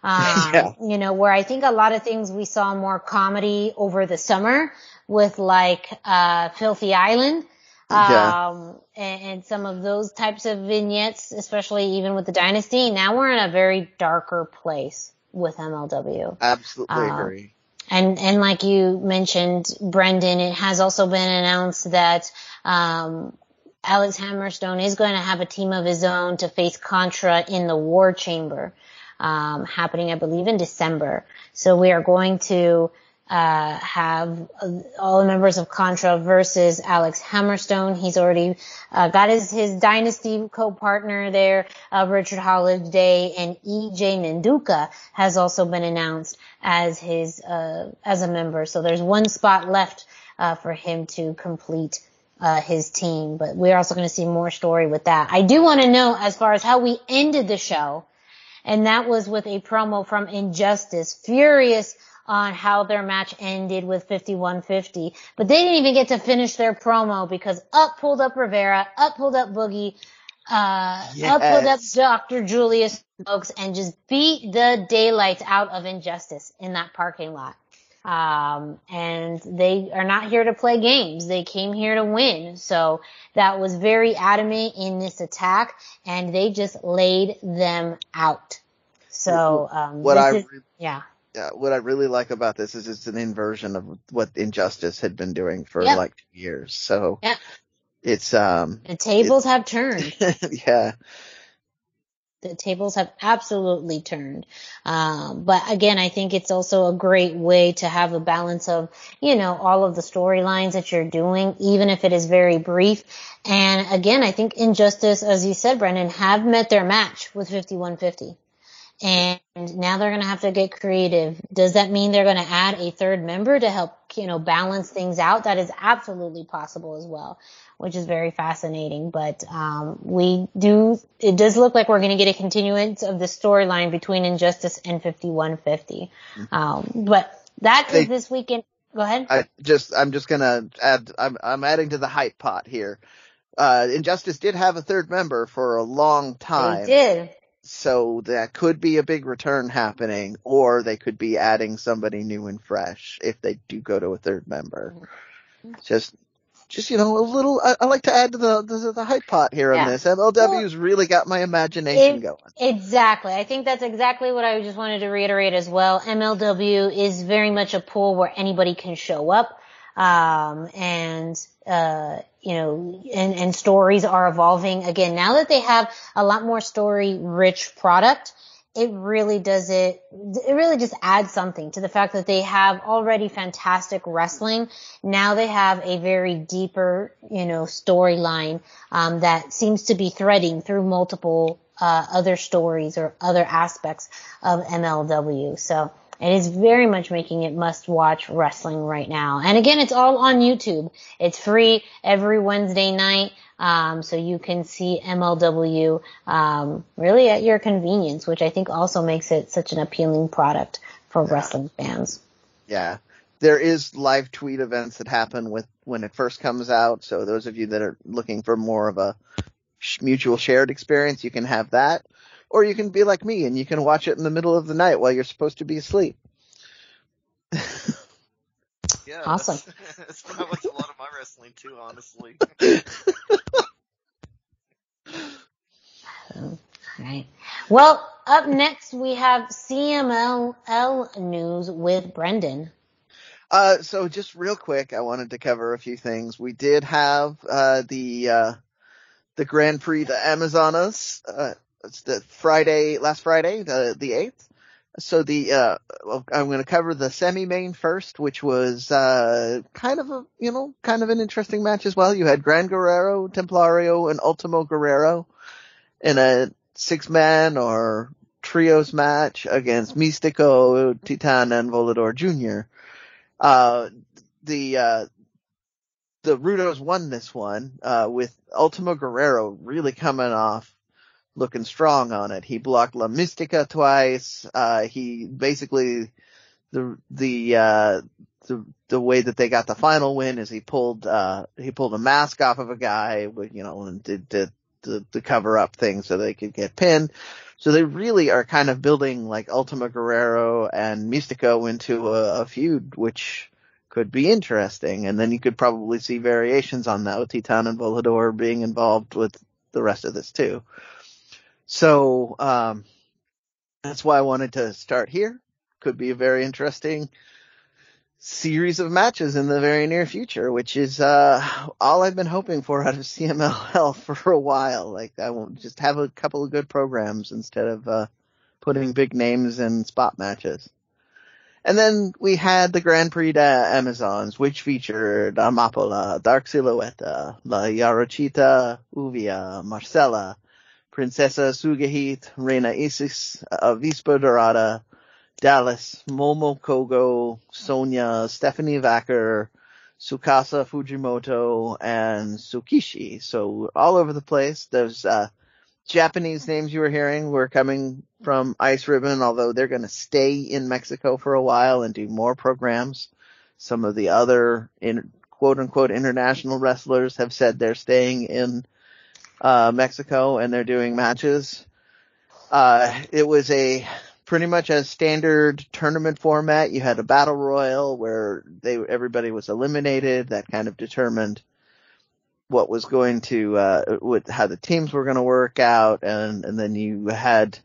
A: Um, [laughs]
C: Yeah.
A: you know, where I think a lot of things we saw more comedy over the summer with like, uh, Filthy Island.
C: Yeah.
A: Um, and, and some of those types of vignettes, especially even with the dynasty. Now we're in a very darker place with MLW.
C: absolutely
A: Um,
C: agree.
A: And, and like you mentioned, Brendan, it has also been announced that, um, Alex Hammerstone is going to have a team of his own to face Contra in the War Chamber, um, happening, I believe, in December. So we are going to, uh, have uh, all the members of Contra versus Alex Hammerstone. He's already, uh, got his, his dynasty co-partner there, uh, Richard Holliday and EJ Nduka has also been announced as his, uh, as a member. So there's one spot left, uh, for him to complete uh, his team, but we're also going to see more story with that. I do want to know as far as how we ended the show, and that was with a promo from Injustice, furious on how their match ended with 5150, but they didn't even get to finish their promo because up pulled up Rivera, up pulled up Boogie, uh, up pulled up Dr. Julius Smokes and just beat the daylights out of Injustice in that parking lot. Um, and they are not here to play games. They came here to win. So that was very adamant in this attack and they just laid them out. So, um,
C: What I
A: is- yeah.
C: yeah, what I really like about this is it's an inversion of what Injustice had been doing for
A: Yep.
C: like two years. So
A: Yep.
C: it's um
A: The tables have turned. [laughs]
C: yeah.
A: The tables have absolutely turned. Um, but again, I think it's also a great way to have a balance of, you know, all of the storylines that you're doing, even if it is very brief. And again, I think Injustice, as you said, Brendan, have met their match with 5150. And now they're going to have to get creative. Does that mean they're going to add a third member to help, you know, balance things out? That is absolutely possible as well, which is very fascinating. But, um, we do, it does look like we're going to get a continuance of the storyline between Injustice and 5150. Um, but that
C: They-
A: this weekend. Go ahead.
C: I just I'm just gonna add I'm I'm adding to the hype pot here. Uh Injustice did have a third member for a long time.
A: They did.
C: So that could be a big return happening, or they could be adding somebody new and fresh if they do go to a third member. Just, just you know, a little. I, I like to add to the the, the hype pot here
A: Yeah.
C: on this. MLW's really got my imagination
A: It-
C: going.
A: Exactly. I think that's exactly what I just wanted to reiterate as well. MLW is very much a pool where anybody can show up. Um, and, uh, you know, and, and stories are evolving again. Now that they have a lot more story rich product, it really does it, it really just adds something to the fact that they have already fantastic wrestling. Now they have a very deeper, you know, storyline, um, that seems to be threading through multiple, uh, other stories or other aspects of MLW. So it is very much making it must watch wrestling right now. And again, it's all on YouTube. It's free every Wednesday night. Um, so you can see MLW um, really at your convenience, which I think also makes it such an appealing product for
C: Yeah.
A: wrestling fans.
C: Yeah. There is live tweet events that happen with when it first comes out. So those of you that are looking for more of a mutual shared experience, you can have that. Or you can be like me and you can watch it in the middle of the night while you're supposed to be asleep. [laughs]
B: Yeah,
A: Awesome.
B: That's, [laughs] that's how I watch a lot of my wrestling too, honestly. [laughs]
A: All right. Well, up next we have CMLL news with Brendan.
C: Uh, so just real quick, I wanted to cover a few things. We did have, uh, the, uh, the Grand Prix the Amazonas, uh, it's the Friday, last Friday, the, the 8th. So the, uh, I'm going to cover the semi-main first, which was, uh, kind of a, you know, kind of an interesting match as well. You had Gran Guerrero, Templario, and Ultimo Guerrero in a six-man or trios match against Mistico, Titan, and Volador Jr uh, the, uh, the Rudos won this one, uh, with Ultimo Guerrero really coming off looking strong on it. He blocked La Mistica twice. Uh, he basically, the, the, uh, the, the way that they got the final win is he pulled, uh, he pulled a mask off of a guy you know, and did, to cover up things so they could get pinned. So they really are kind of building like Ultima Guerrero and Mistico into a, a feud, which could be interesting. And then you could probably see variations on that with Titan and Volador being involved with the rest of this too. So, um, that's why I wanted to start here. Could be a very interesting series of matches in the very near future, which is uh all I've been hoping for out of CMLL [laughs] for a while. Like I won't just have a couple of good programs instead of uh putting big names in spot matches. And then we had the Grand Prix de Amazons, which featured Amapola, Dark Silhouette, La Jarochita, Lluvia, Marcela, Princesa Sugehit, Reina Isis, Avispa Dorada, Dallas, Momo Kohgo, Sonia, Stephanie Vaquer, Tsukasa Fujimoto, and Tsukushi. So all over the place. Those uh, Japanese names you were hearing were coming from Ice Ribbon, although they're going to stay in Mexico for a while and do more programs. Some of the other in, quote unquote international wrestlers have said they're staying in uh, Mexico and they're doing matches. Uh, it was a pretty much a standard tournament format. You had a battle royal where they everybody was eliminated. That kind of determined what was going to uh what how the teams were going to work out, and and then you had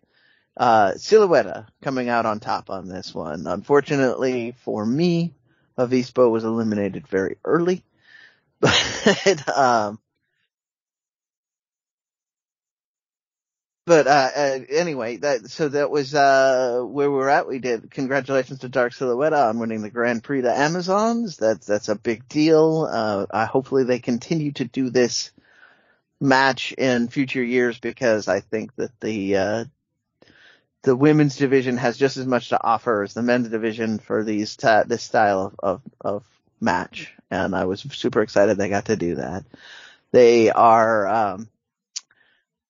C: uh Silueta coming out on top on this one. Unfortunately for me, Avispo was eliminated very early, [laughs] but um but uh, uh anyway that so that was uh where we're at. We did congratulations to dark silhouette on winning the grand prix de amazons. That's that's a big deal. Uh I, hopefully they continue to do this match in future years because i think that the uh the women's division has just as much to offer as the men's division for these ta- this style of, of of match. And i was super excited they got to do that. They are um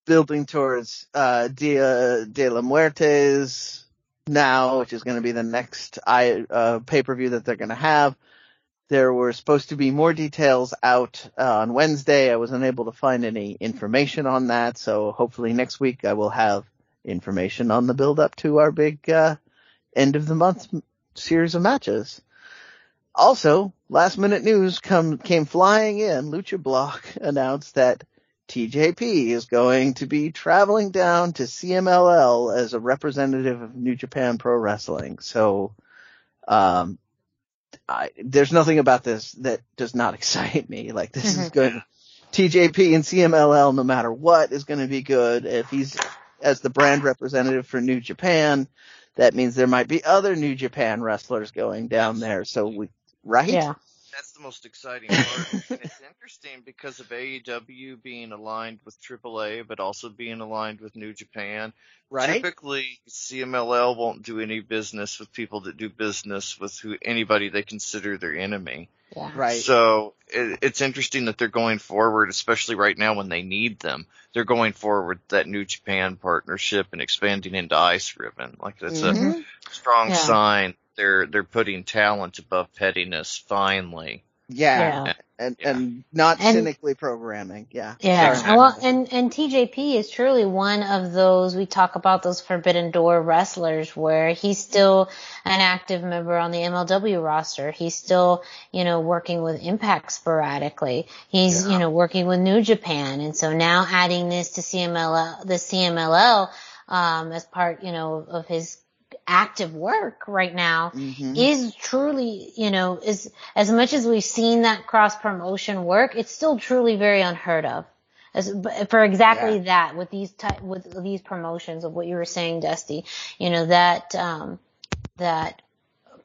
C: building towards uh Dia de la Muertes now, which is going to be the next I uh pay-per-view that they're going to have. There were supposed to be more details out uh, on Wednesday. I was unable to find any information on that, so hopefully next week I will have information on the build up to our big uh end of the month series of matches. Also, last minute news come came flying in. Lucha Blog [laughs] announced that TJP is going to be traveling down to CMLL as a representative of New Japan Pro Wrestling. So, um, I, there's nothing about this that does not [laughs] excite me. Like this is good. TJP and CMLL, no matter what, is going to be good. If he's as the brand representative for New Japan, that means there might be other New Japan wrestlers going down there. So we, right?
A: Yeah.
B: That's the most exciting part. and [laughs] it's interesting because of AEW being aligned with AAA, but also being aligned with New Japan.
C: Right?
B: Typically, CMLL won't do any business with people that do business with who anybody they consider their enemy.
A: Yeah.
C: Right.
B: So it, it's interesting that they're going forward, especially right now when they need them. They're going forward that New Japan partnership and expanding into Ice Ribbon. Like that's
C: Mhm.
B: a strong
A: Yeah.
B: sign. They're they're putting talent above pettiness finally.
C: yeah.
A: Yeah.
C: And
B: Yeah.
C: and not
A: And-
C: cynically programming. Yeah.
A: Yeah,
B: Exactly.
A: well, and and TJP is truly one of those we talk about those Forbidden Door wrestlers where he's still an active member on the MLW roster. He's still, you know, working with Impact sporadically. He's,
B: Yeah.
A: you know, working with New Japan, and so now adding this to CMLL, the CMLL, um, as part, you know, of his active work right now
C: Mhm.
A: is truly, you know, is as much as we've seen that cross promotion work, it's still truly very unheard of. As, for exactly that, with these type, with these promotions of what you were saying, Dusty, you know, that, um, that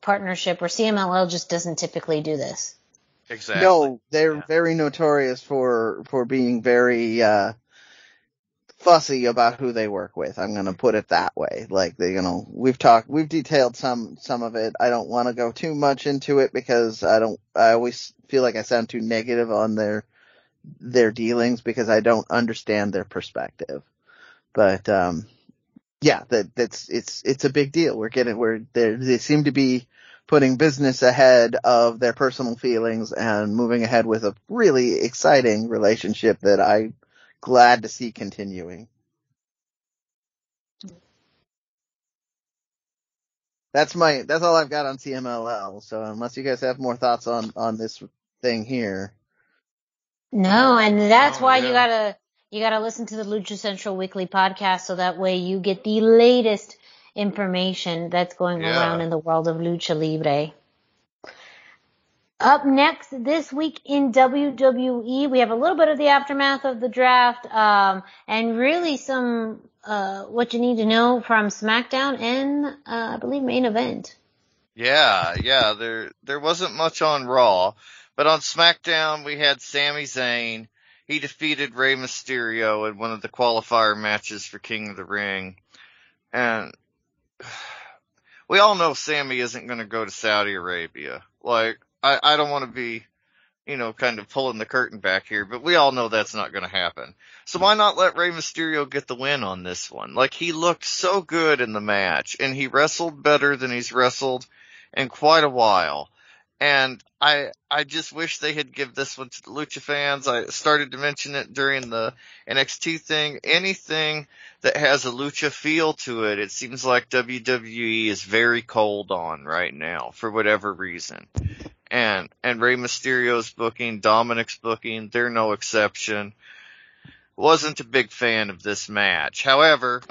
A: partnership or CMLL just doesn't typically do this.
B: Exactly.
C: No, they're
B: Yeah.
C: very notorious for for being very uh fussy about who they work with. I'm gonna put it that way. Like they, you know, we've talked, we've detailed some some of it. I don't want to go too much into it because I don't. I always feel like I sound too negative on their their dealings because I don't understand their perspective. But um, yeah, that that's it's it's a big deal. We're getting where they seem to be putting business ahead of their personal feelings and moving ahead with a really exciting relationship that I glad to see continuing. That's my that's all I've got on CMLL. So unless you guys have more thoughts on on this thing here.
A: No, and that's
B: Oh,
A: why you gotta you gotta listen to the Lucha Central Weekly podcast so that way you get the latest information that's going
B: Yeah.
A: around in the world of Lucha Libre. Up next this week in WWE, we have a little bit of the aftermath of the draft, um, and really some uh, what you need to know from SmackDown and uh, I believe main event.
B: Yeah, yeah, there there wasn't much on Raw, but on SmackDown we had Sami Zayn. He defeated Rey Mysterio in one of the qualifier matches for King of the Ring. And [sighs] we all know Sami isn't going to go to Saudi Arabia. Like I I don't want to be you know, kind of pulling the curtain back here, but we all know that's not going to happen. So why not let Rey Mysterio get the win on this one? Like he looked so good in the match and he wrestled better than he's wrestled in quite a while. And I, I just wish they had give this one to the Lucha fans. I started to mention it during the NXT thing. Anything that has a Lucha feel to it, it seems like WWE is very cold on right now for whatever reason. And, and Rey Mysterio's booking, Dominik's booking, they're no exception. Wasn't a big fan of this match. However,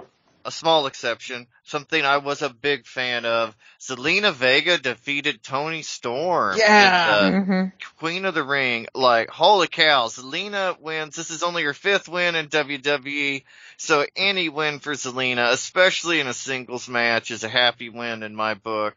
B: a small exception, something I was a big fan of. Zelina Vega defeated Toni Storm.
C: Yeah.
B: the
A: Mm-hmm.
B: Queen of the Ring. Like, holy cow, Zelina wins. This is only her fifth win in WWE. So any win for Zelina, especially in a singles match, is a happy win in my book.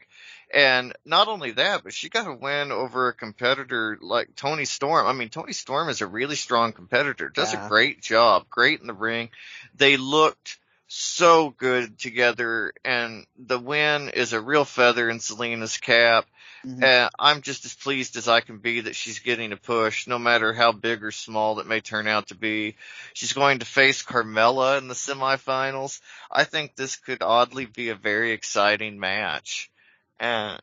B: And not only that, but she got a win over a competitor like Toni Storm. I mean, Toni Storm is a really strong competitor, does
C: Yeah.
B: a great job, great in the ring. They looked so good together and the win is a real feather in Zelina's cap.
C: Mhm.
B: And I'm just as pleased as I can be that she's getting a push, no matter how big or small that may turn out to be. She's going to face Carmella in the semifinals. I think this could oddly be a very exciting match. And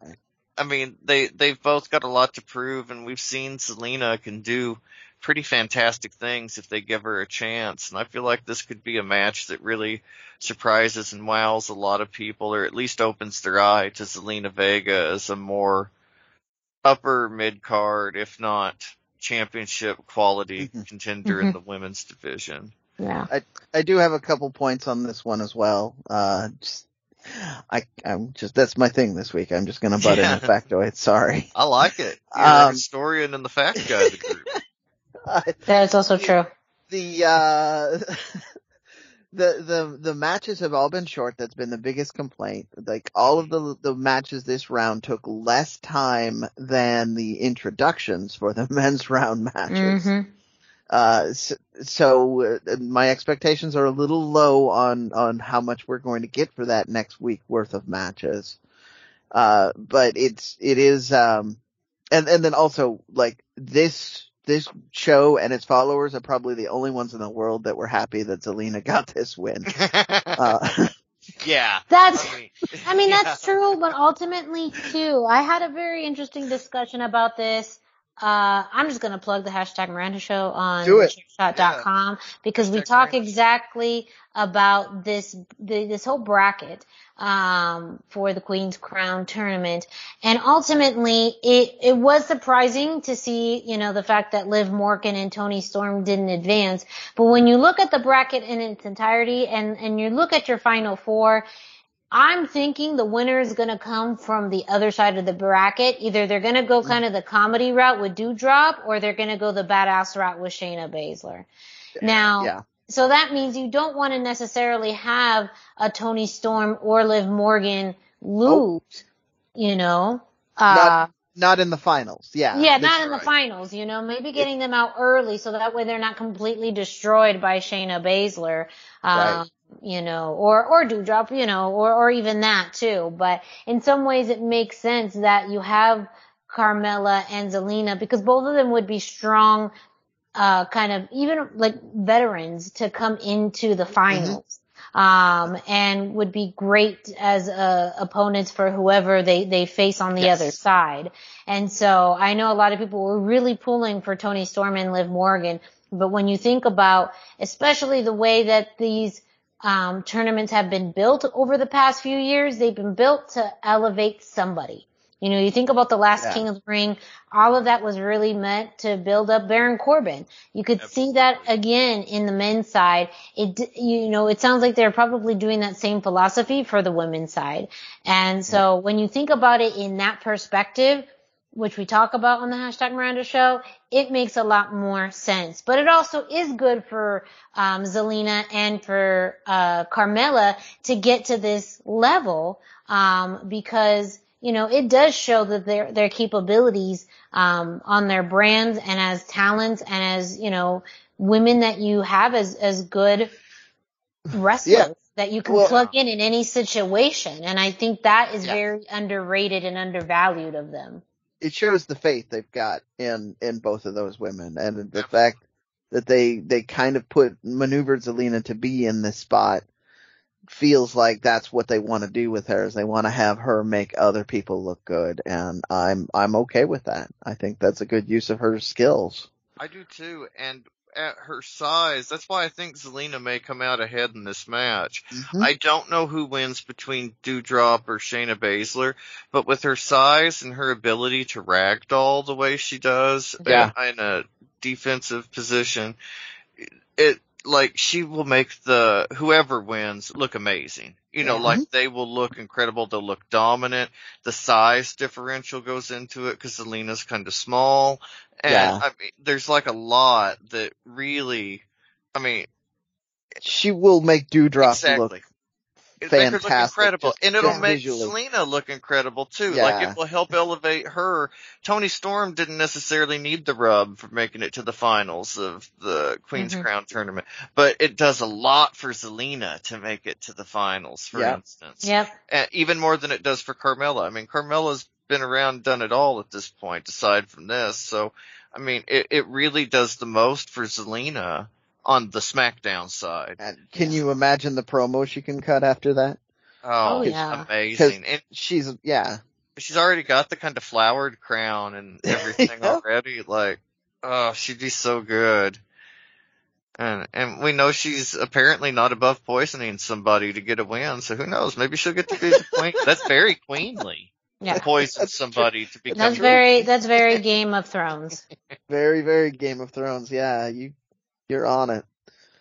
B: I mean, they, they've both got a lot to prove and we've seen Zelina can do pretty fantastic things if they give her a chance. And I feel like this could be a match that really surprises and wows a lot of people or at least opens their eye to Zelina Vega as a more upper mid card, if not championship quality
C: Mhm.
B: contender in the women's division.
A: Yeah.
C: I do have a couple points on this one as well. Uh, just, [laughs] I, I'm just, that's my thing this week. I'm just gonna butt
B: Yeah.
C: in a factoid. Sorry. [laughs]
B: I like it. [laughs] You're a
C: Um,
B: historian and the fact guy of the group.
A: That is also true.
C: the uh the the the matches have all been short that's been the biggest complaint like all of the the matches this round took less time than the introductions for the men's round matches
A: Mm-hmm.
C: Uh so, so uh, my expectations are a little low on on how much we're going to get for that next week worth of matches uh but it's it is um and and then also like this this show and its followers are probably the only ones in the world that were happy that Zelina [laughs] got this win. [laughs] Uh,
B: yeah.
A: That's,
B: I mean,
A: I mean,
B: yeah.
A: that's true, but ultimately too, I had a very interesting discussion about this. Uh, I'm just gonna plug the hashtag Miranda Show on chairshot.com because we talk exactly about this, the, this whole bracket, um, for the Queen's Crown tournament. And ultimately, it, it was surprising to see, you know, the fact that Liv Morgan and Toni Storm didn't advance. But when you look at the bracket in its entirety and, and you look at your final four, I'm thinking the winner is going to come from the other side of the bracket. Either they're going to go kind of the comedy route with Doudrop or they're going to go the badass route with Shayna Baszler. Now,
C: yeah.
A: so that means you don't want to necessarily have a Toni Storm or Liv Morgan lose, you know? Uh,
C: Not- Not in the finals. Yeah.
A: yeah, not in the finals, you know, maybe getting them out early so that way they're not completely destroyed by Shayna Baszler, um,
C: Right.
A: You know, or, or Doudrop, you know, or, or even that too. But in some ways it makes sense that you have Carmella and Zelina because both of them would be strong, uh, kind of even like veterans to come into the finals. Um, and would be great as, uh, opponents for whoever they, they face on the
B: Yes.
A: other side. And so I know a lot of people were really pulling for Toni Storm and Liv Morgan, but when you think about, especially the way that these um, tournaments have been built over the past few years, they've been built to elevate somebody. You know, you think about the last
C: Yeah.
A: King of the Ring, all of that was really meant to build up Baron Corbin. You could see that again in the men's side. It, you know, it sounds like they're probably doing that same philosophy for the women's side. And so when you think about it in that perspective, which we talk about on the hashtag Miranda show, it makes a lot more sense. But it also is good for um, Zelina and for uh, Carmella to get to this level um, because you know it does show that their their capabilities um, on their brands and as talents and as you know women that you have as as good wrestlers
C: Yeah.
A: that you can
C: Well-
A: plug in in any situation. And I think that is
B: Yeah.
A: very underrated and undervalued of them.
C: It shows the faith they've got in in both of those women and the fact that they they kind of put maneuvered Zelina to be in this spot feels like that's what they want to do with her is they want to have her make other people look good and I'm I'm okay with that. I think that's a good use of her skills.
B: I do too, and at her size, that's why I think Zelina may come out ahead in this match.
C: Mhm.
B: I don't know who wins between Doudrop or Shayna Baszler, but with her size and her ability to ragdoll the way she does
C: Yeah.
B: in, a defensive position, it like she will make the whoever wins look amazing. You know,
A: Yeah.
B: like they will look incredible. They'll look dominant. The size differential goes into it because Zelina's kind of small, and
C: Yeah.
B: I mean, there's like a lot that really, I mean,
C: She will make Doudrop
B: exactly.
C: look
B: It'll make her look incredible,
C: just-
B: and it'll
C: just
B: make
C: visually.
B: Zelina look incredible too. Like it will help elevate her. Toni Storm didn't necessarily need the rub for making it to the finals of the Queen's
A: Mhm.
B: Crown tournament, but it does a lot for Zelina to make it to the finals, for
C: Yeah.
B: instance.
A: Yep.
B: And even more than it does for Carmella. I mean, Carmella's been around, done it all at this point, aside from this. So, I mean, it, it really does the most for Zelina on the SmackDown side.
C: and can you imagine the promo she can cut after that?
B: Oh,
A: Oh, yeah.
B: amazing. And
C: She's yeah.
B: she's already got the kind of flowered crown and [laughs] everything
C: Yeah.
B: already. Like, oh, she'd be so good. And and we know she's apparently not above poisoning somebody to get a win. So who knows? Maybe she'll get to be the queen. That's very queenly.
A: Yeah.
B: Poison somebody to become.
A: That's
B: the
A: very that's very Game of Thrones. [laughs]
C: Very, very Game of Thrones. Yeah, you, you're on it.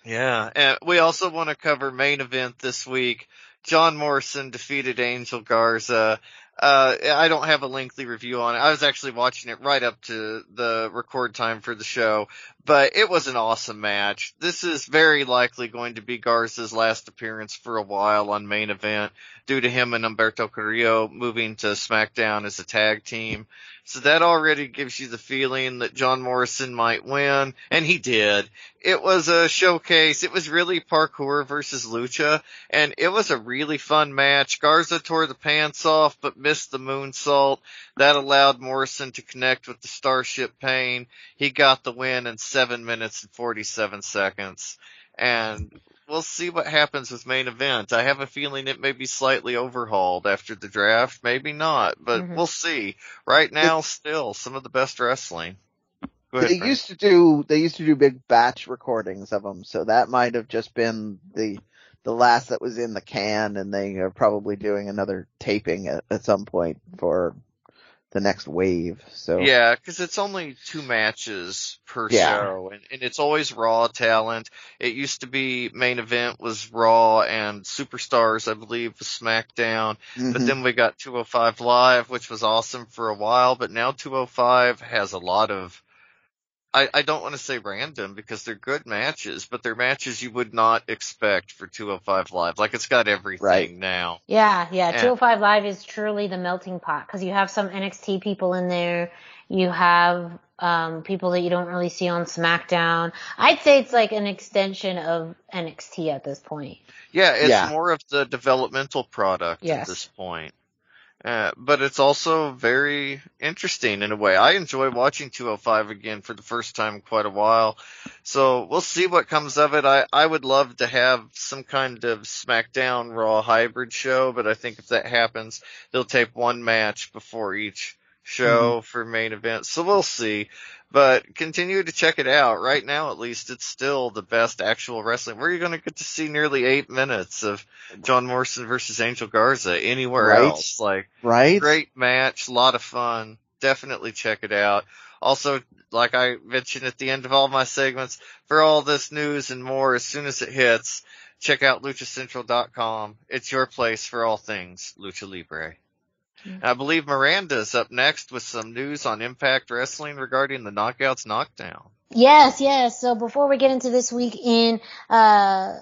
B: Yeah, and we also want to cover main event this week. John Morrison defeated Angel Garza. Uh, I don't have a lengthy review on it. I was actually watching it right up to the record time for the show, but it was an awesome match. This is very likely going to be Garza's last appearance for a while on main event due to him and Humberto Carrillo moving to SmackDown as a tag team. So that already gives you the feeling that John Morrison might win, and he did. It was a showcase. It was really parkour versus lucha, and it was a really fun match. Garza tore the pants off, but missed the moonsault. That allowed Morrison to connect with the Starship Pain. He got the win in 7 minutes and 47 seconds. And we'll see what happens with main event. I have a feeling it may be slightly overhauled after the draft, maybe not, but
A: Mhm.
B: we'll see. Right now, still some of the best wrestling. Ahead,
C: They
B: Frank.
C: used to do they used to do big batch recordings of them, so that might have just been the the last that was in the can, and they are probably doing another taping at, at some point for the next wave. So
B: Yeah, because it's only two matches per
C: Yeah.
B: show, and, and it's always Raw talent. It used to be main event was Raw and Superstars, I believe, was SmackDown. But
C: Mhm.
B: then we got 205 Live, which was awesome for a while, but now 205 has a lot of, I, I don't want to say random because they're good matches, but they're matches you would not expect for 205 Live. Like it's got everything
C: Right.
B: now.
A: Yeah, yeah.
B: Yeah.
A: 205 Live is truly the melting pot because you have some NXT people in there. You have um, people that you don't really see on SmackDown. I'd say it's like an extension of NXT at this point.
B: Yeah, it's
C: Yeah.
B: more of the developmental product at this point. Uh, but it's also very interesting in a way. I enjoy watching 205 again for the first time in quite a while. So we'll see what comes of it. I, I would love to have some kind of SmackDown Raw hybrid show, but I think if that happens, they'll tape one match before each show mm-hmm. for main event. So we'll see. But continue to check it out. Right now, at least, it's still the best actual wrestling. Where are you going to get to see nearly eight minutes of John Morrison versus Angel Garza anywhere
C: Right.
B: else? Like,
C: right?
B: great match, a lot of fun. Definitely check it out. Also, like I mentioned at the end of all my segments, for all this news and more, as soon as it hits, check out luchacentral.com. It's your place for all things Lucha Libre.
A: Mhm.
B: I believe Miranda's up next with some news on Impact Wrestling regarding the Knockouts Knockdown.
A: Yes, yes. So before we get into this week in uh,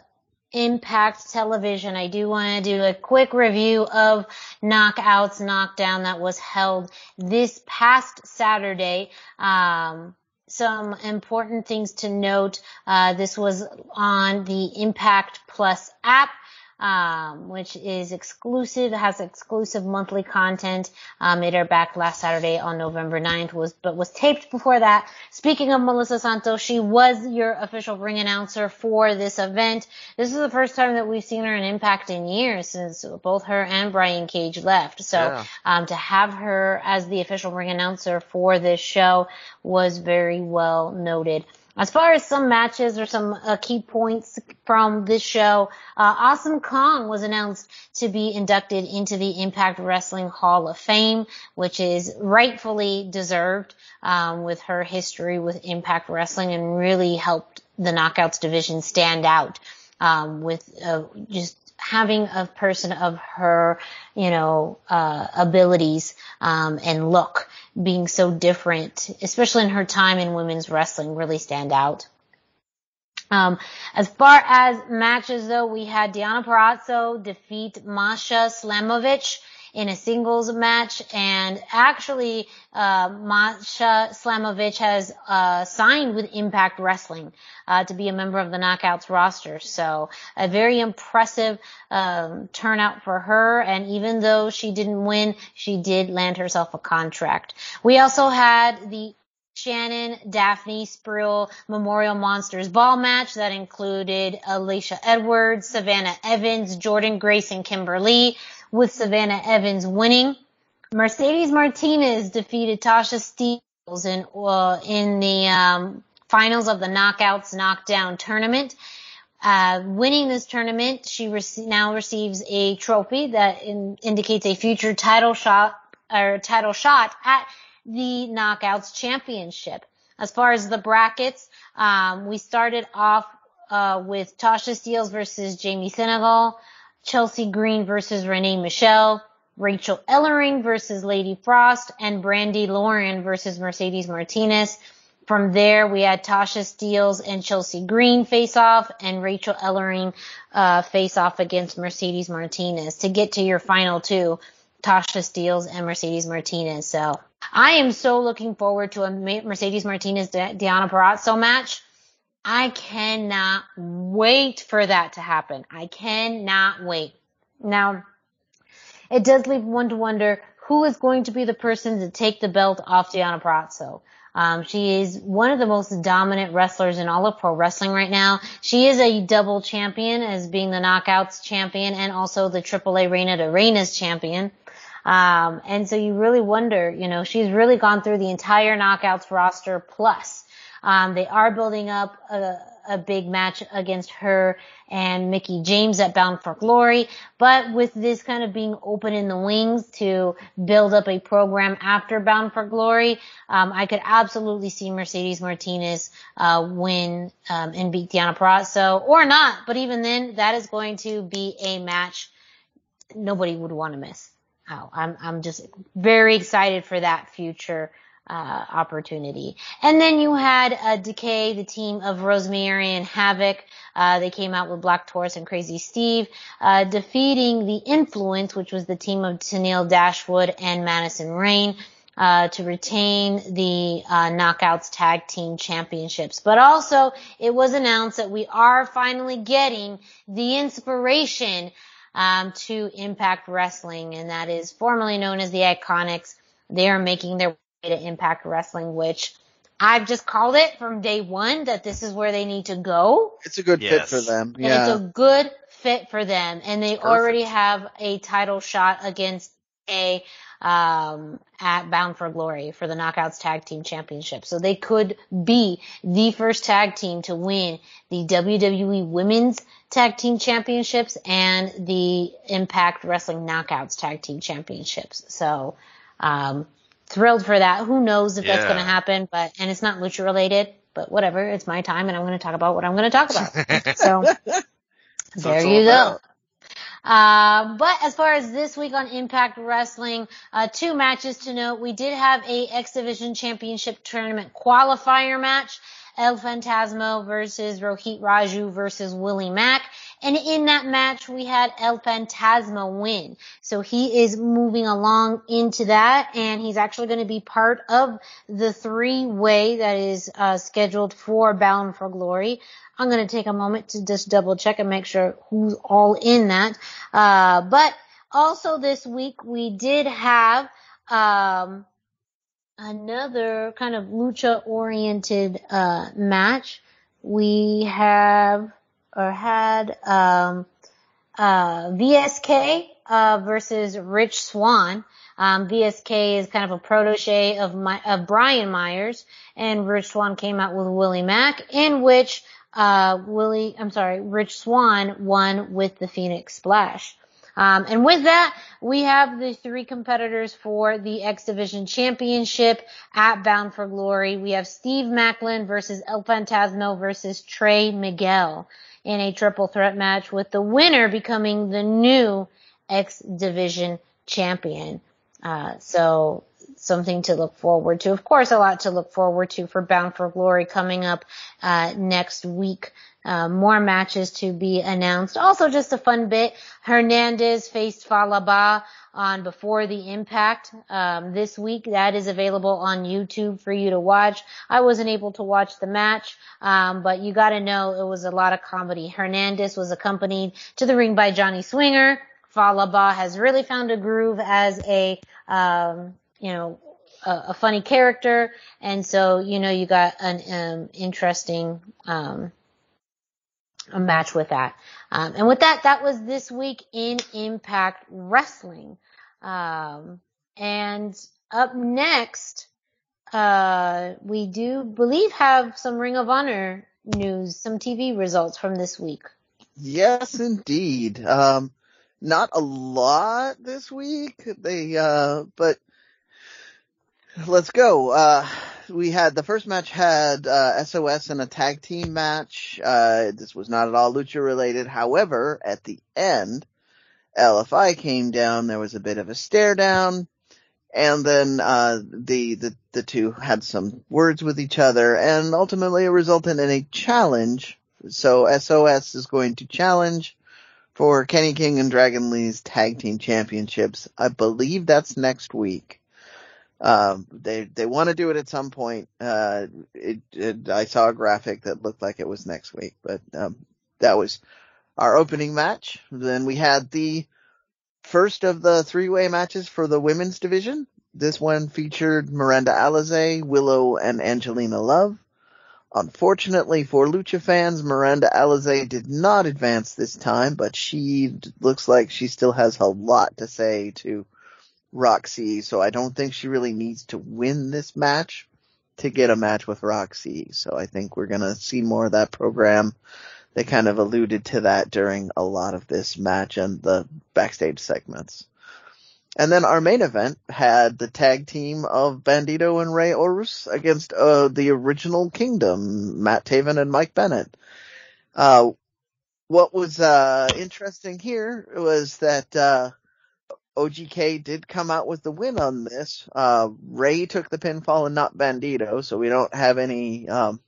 A: Impact Television, I do want to do a quick review of Knockouts Knockdown that was held this past Saturday. Um, some important things to note. Uh, this was on the Impact Plus app. Um, which is exclusive, has exclusive monthly content. Um, it aired back last Saturday on November 9th, was but was taped before that. Speaking of Melissa Santos, she was your official ring announcer for this event. This is the first time that we've seen her in Impact in years since both her and Brian Cage left. So
B: Yeah.
A: um, to have her as the official ring announcer for this show was very well noted. As far as some matches or some uh, key points from this show, uh, Awesome Kong was announced to be inducted into the Impact Wrestling Hall of Fame, which is rightfully deserved um, with her history with Impact Wrestling and really helped the Knockouts division stand out um, with uh, just having a person of her, you know, uh, abilities um, and look being so different, especially in her time in women's wrestling, really stand out. Um, as far as matches though, we had Deonna Purrazzo defeat Masha Slamovich in a singles match and actually, uh, Masha Slamovich has, uh, signed with Impact Wrestling, uh, to be a member of the Knockouts roster. So a very impressive, um, turnout for her. And even though she didn't win, she did land herself a contract. We also had the Shannon, Daffney, Spruill Memorial Monsters Ball match that included Alisha Edwards, Savannah Evans, Jordynne Grace, and Kimber Lee, with Savannah Evans winning. Mercedes Martinez defeated Tasha Steeles in uh, in the um, finals of the Knockouts Knockdown tournament. Uh, winning this tournament, she rec- now receives a trophy that in- indicates a future title shot or title shot at the Knockouts Championship. As far as the brackets, um, we started off uh, with Tasha Steeles versus Jamie Senegal, Chelsea Green versus Renee Michelle, Rachel Ellering versus Lady Frost, and Brandy Lauren versus Mercedes Martinez. from there, we had Tasha Steeles and Chelsea Green face off and Rachel Ellering, uh, face off against Mercedes Martinez to get to your final two, Tasha Steeles and Mercedes Martinez. So I am so looking forward to a Mercedes Martinez Deonna Purrazzo match. I cannot wait for that to happen. I cannot wait. Now, it does leave one to wonder who is going to be the person to take the belt off Deonna Purrazzo. Um, she is one of the most dominant wrestlers in all of pro wrestling right now. She is a double champion as being the knockouts champion and also the AAA Reina de Reinas champion. Um, and so you really wonder, you know, she's really gone through the entire knockouts roster plus. Um, they are building up a, a big match against her and Mickie James at Bound for Glory. But with this kind of being open in the wings to build up a program after Bound for Glory, um, I could absolutely see Mercedes Martinez uh, win um, and beat Deonna Purrazzo, or not. But even then, that is going to be a match nobody would want to miss. Oh, I'm I'm just very excited for that future uh, opportunity. And then you had uh, Decay, the team of Rosemary and Havoc. Uh, they came out with Black Taurus and Crazy Steve, uh, defeating the Influence, which was the team of Tennille Dashwood and Madison Rayne. Uh, to retain the uh, Knockouts Tag Team Championships. But also, it was announced that we are finally getting the inspiration um, to Impact Wrestling, and that is formerly known as the Iconics. They are making their to Impact Wrestling, which I've just called it from day one that this is where they need to go.
C: It's a good yes. fit for them. Yeah.
A: And it's a good fit for them. And they Perfect. already have a title shot against a um, at Bound for Glory for the Knockouts Tag Team Championship. So they could be the first tag team to win the WWE Women's Tag Team Championships and the Impact Wrestling Knockouts Tag Team Championships. So um, thrilled for that. Who knows if yeah. that's going to happen, but, and it's not lucha related, but whatever. It's my time and I'm going to talk about what I'm going to talk about. [laughs] so there you go. Uh, but as far as this week on Impact Wrestling, uh, two matches to note. We did have a X Division Championship Tournament qualifier match. El Phantasmo versus Rohit Raju versus Willie Mack. And in that match, we had El Phantasmo win. So he is moving along into that, and he's actually going to be part of the three-way that is uh, scheduled for Bound for Glory. I'm going to take a moment to just double check and make sure who's all in that. Uh, but also this week we did have um, another kind of lucha oriented uh, match. We have or had um, uh, VSK uh, versus Rich Swann. Um, VSK is kind of a protege of my, of Brian Myers, and Rich Swann came out with Willie Mack, in which uh, Willie, I'm sorry, Rich Swann won with the Phoenix Splash. Um, and with that, we have the three competitors for the X Division Championship at Bound for Glory. We have Steve Maclin versus El Phantasmo versus Trey Miguel in a triple threat match with the winner becoming the new X Division champion. Uh, so something to look forward to. Of course, a lot to look forward to for Bound for Glory coming up uh, next week. Uh, more matches to be announced. Also, just a fun bit. Hernandez faced Fallah Bahh on Before the Impact um, this week. That is available on YouTube for you to watch. I wasn't able to watch the match, um, but you got to know it was a lot of comedy. Hernandez was accompanied to the ring by Johnny Swinger. Fallah Bahh has really found a groove as a um, you know a, a, funny character, and so you know you got an um, interesting um, a match with that. Um, and with that, that was this week in Impact Wrestling. Um, and up next, uh, we do believe have some Ring of Honor news, some TV results from this week.
C: Yes, indeed. Um, not a lot this week. They, uh, but let's go. Uh, we had the first match had uh, SOS in a tag team match. Uh, this was not at all lucha related. However, at the end, LFI came down. There was a bit of a stare down, And then, uh, the, the, the two had some words with each other and ultimately it resulted in a challenge. So SOS is going to challenge for Kenny King and Dragon Lee's tag team championships. I believe that's next week. Um, they they want to do it at some point. Uh, it, it, I saw a graphic that looked like it was next week, but um, that was our opening match. Then we had the first of the three-way matches for the women's division. This one featured Miranda Alizé, Willow, and Angelina Love. Unfortunately for Lucha fans, Miranda Alizé did not advance this time, but she looks like she still has a lot to say to Roxy, so I don't think she really needs to win this match to get a match with Roxy. So I think we're gonna see more of that program. They kind of alluded to that during a lot of this match and the backstage segments. And then our main event had the tag team of Bandito and Rey Horus against uh, the original Kingdom, Matt Taven and Mike Bennett. Uh, what was uh, interesting here was that uh, OGK did come out with the win on this. Uh, Rey took the pinfall and not Bandito, so we don't have any um,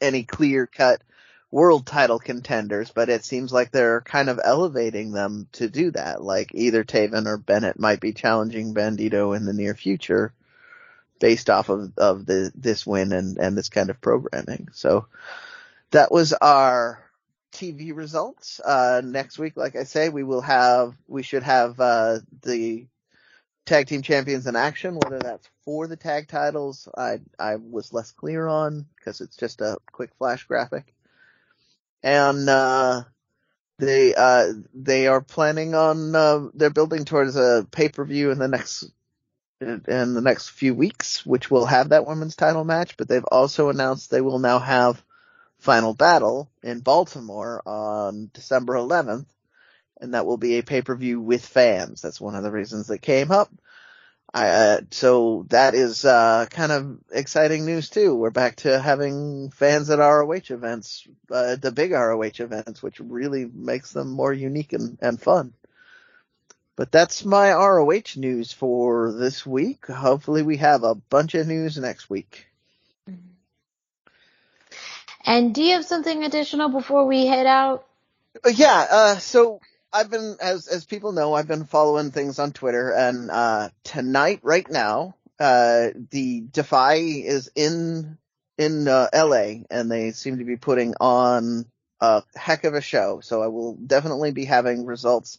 C: any clear cut world title contenders, but it seems like they're kind of elevating them to do that. Like either Taven or Bennett might be challenging Bandito in the near future based off of, of the, this win and, and this kind of programming. So that was our TV results. Uh, next week, like I say, we will have, we should have, uh, the tag team champions in action, whether that's for the tag titles. I, I was less clear on because it's just a quick flash graphic and uh, they uh, they are planning on uh, they're building towards a pay per view in the next in the next few weeks, which will have that women's title match. But they've also announced they will now have Final Battle in Baltimore on December 11th, and that will be a pay per view with fans. That's one of the reasons that came up. I, uh, so that is, uh, kind of exciting news too. We're back to having fans at ROH events, uh, the big ROH events, which really makes them more unique and, and fun. But that's my ROH news for this week. Hopefully we have a bunch of news next week.
A: And do you have something additional before we head out?
C: Uh, yeah, uh, so I've been, as as people know, I've been following things on Twitter, and uh, tonight, right now, uh, the Defy is in in uh, L.A. and they seem to be putting on a heck of a show. So I will definitely be having results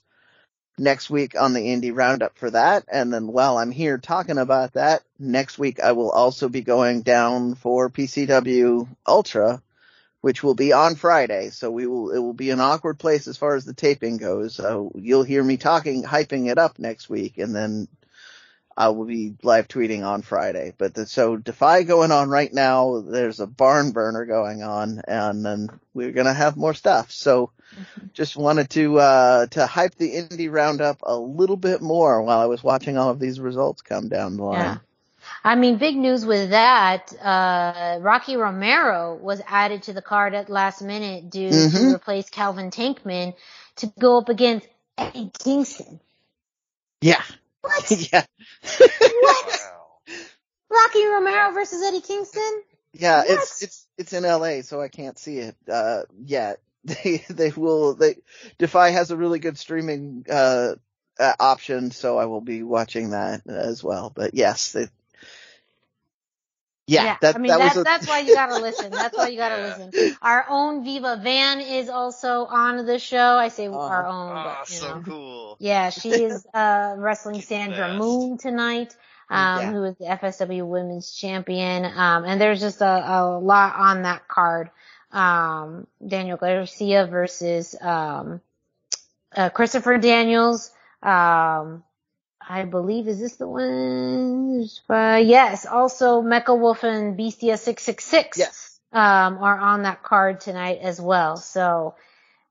C: next week on the Indie Roundup for that. And then while I'm here talking about that, next week I will also be going down for PCW Ultra which will be on Friday. So we will, it will be an awkward place as far as the taping goes. So you'll hear me talking, hyping it up next week and then I will be live tweeting on Friday. But the, so Defy going on right now. There's a barn burner going on and then we're going to have more stuff. So mm-hmm. just wanted to, uh, to hype the indie roundup a little bit more while I was watching all of these results come down the line. Yeah.
A: I mean, big news with that. Uh, Rocky Romero was added to the card at last minute due mm-hmm. to replace Calvin Tankman to go up against Eddie Kingston.
C: Yeah.
A: What? [laughs]
C: yeah.
A: what? [laughs] Rocky Romero versus Eddie Kingston?
C: Yeah, what? it's it's it's in LA, so I can't see it uh yet. [laughs] They they will they Defy has a really good streaming uh, uh option, so I will be watching that as well. But yes, it, yeah, yeah.
A: That, I mean that that's, a... that's why you gotta listen. That's why you gotta [laughs] yeah. listen. Our own Viva Van is also on the show. I say uh, our own,
B: oh,
A: but
B: you so know. cool.
A: Yeah, she is [laughs] uh wrestling Sandra Moone tonight. Um, yeah. who is the FSW Women's Champion. Um, and there's just a, a lot on that card. Um, Daniel Garcia versus, um, uh, Christopher Daniels. Um, I believe, is this the one? Uh, yes. Also, Mecha Wolf and Bestia 666.
C: Yes.
A: Um, are on that card tonight as well. So,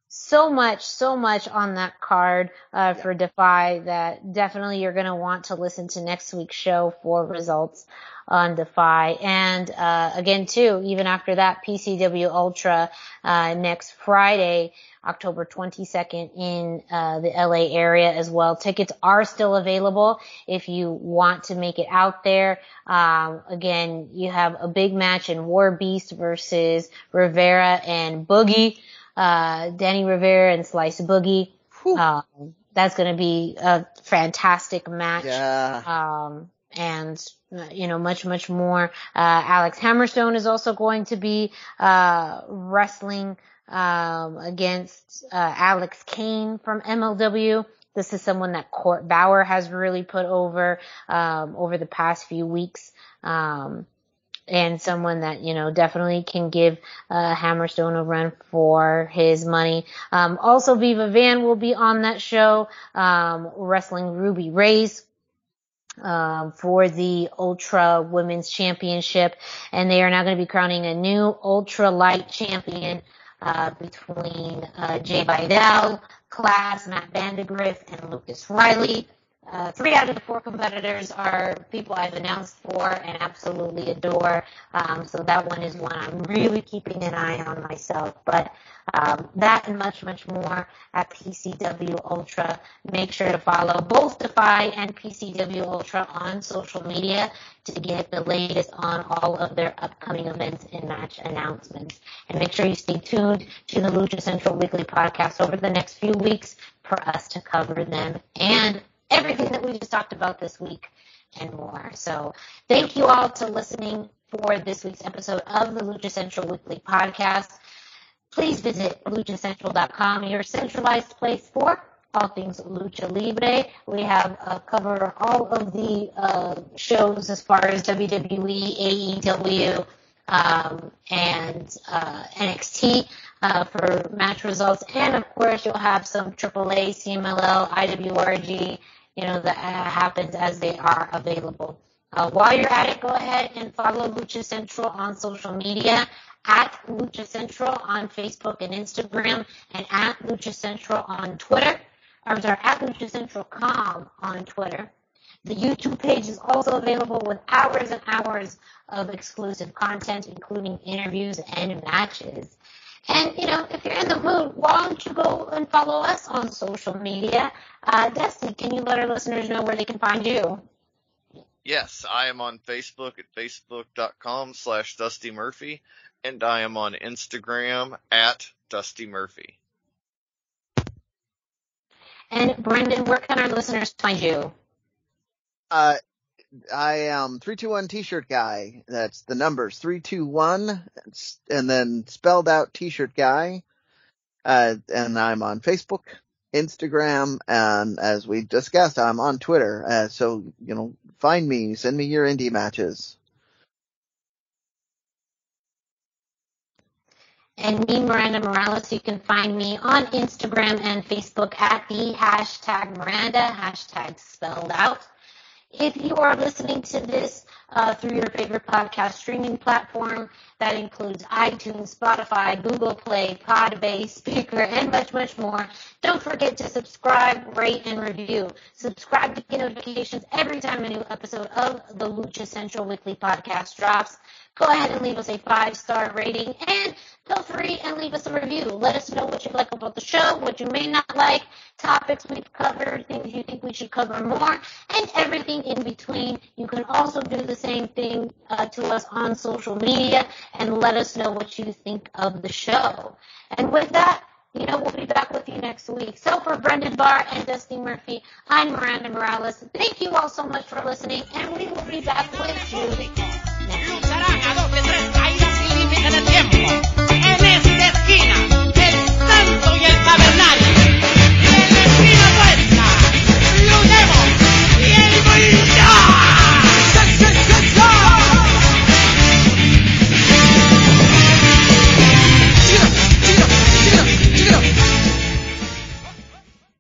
A: so much, so much on that card uh, for Defy that definitely you're going to want to listen to next week's show for results on Defy. And uh, again, too, even after that, PCW Ultra uh, next Friday, October 22nd in uh, the LA area as well. Tickets are still available if you want to make it out there. Um, again, you have a big match in War Beast versus Rivera and Boogie uh, Danny Rivera and Slice Boogie. Um, that's going to be a fantastic match.
C: Yeah.
A: Um, and you know much much more. Uh, Alex Hammerstone is also going to be uh, wrestling um, against uh, Alex Kane from MLW. This is someone that Court Bauer has really put over um, over the past few weeks. Um, and someone that you know definitely can give uh, Hammerstone a run for his money. Um, also, Viva Van will be on that show, um, wrestling Ruby Raze Um, for the Ultra Women's Championship, and they are now going to be crowning a new Ultra Light Champion uh, between uh, Jai Vidal, Class, Matt Vandagriff, and Lucas Riley. Uh, three out of the four competitors are people I've announced for and absolutely adore. Um, so that one is one I'm really keeping an eye on myself. But um, that and much, much more at PCW Ultra. Make sure to follow both Defy and PCW Ultra on social media to get the latest on all of their upcoming events and match announcements. And make sure you stay tuned to the Lucha Central Weekly podcast over the next few weeks for us to cover them and everything that we just talked about this week and more. So thank you all to listening for this week's episode of the Lucha Central Weekly Podcast. Please visit luchacentral.com, your centralized place for all things Lucha Libre. We have uh, covered all of the uh, shows as far as WWE, AEW, um, and uh, NXT uh, for match results. And of course, you'll have some AAA, CMLL, IWRG, you know, that uh, happens as they are available. Uh, while you're at it, go ahead and follow Lucha Central on social media at Lucha Central on Facebook and Instagram and at Lucha Central on Twitter. Or sorry, at Lucha Central com on Twitter. The YouTube page is also available with hours and hours of exclusive content, including interviews and matches. And, you know, if you're in the mood, why don't you go and follow us on social media? Uh, Dusty, can you let our listeners know where they can find you?
B: Yes, I am on Facebook at facebook.com slash Dusty Murphy, and I am on Instagram at Dusty Murphy.
A: And Brendan, where can our listeners find you?
C: Uh, I am 321 t-shirt guy. That's the numbers 321 and then spelled out t-shirt guy. Uh, and I'm on Facebook, Instagram, and as we discussed, I'm on Twitter. Uh, so, you know, find me, send me your indie matches.
A: And me, Miranda Morales, you can find me on Instagram and Facebook at the hashtag Miranda, hashtag spelled out. If you are listening to this uh, through your favorite podcast streaming platform, that includes iTunes, Spotify, Google Play, Podbase, [laughs] Speaker, and much, much more. Don't forget to subscribe, rate, and review. Subscribe to get notifications every time a new episode of the Lucha Central Weekly Podcast drops go ahead and leave us a five star rating and feel free and leave us a review. Let us know what you like about the show, what you may not like, topics we've covered, things you think we should cover more, and everything in between. You can also do same thing uh, to us on social media and let us know what you think of the show. And with that, you know, we'll be back with you next week. So for Brendan Barr and Dusty Murphy, I'm Miranda Morales. Thank you all so much for listening, and we will be back with you next week.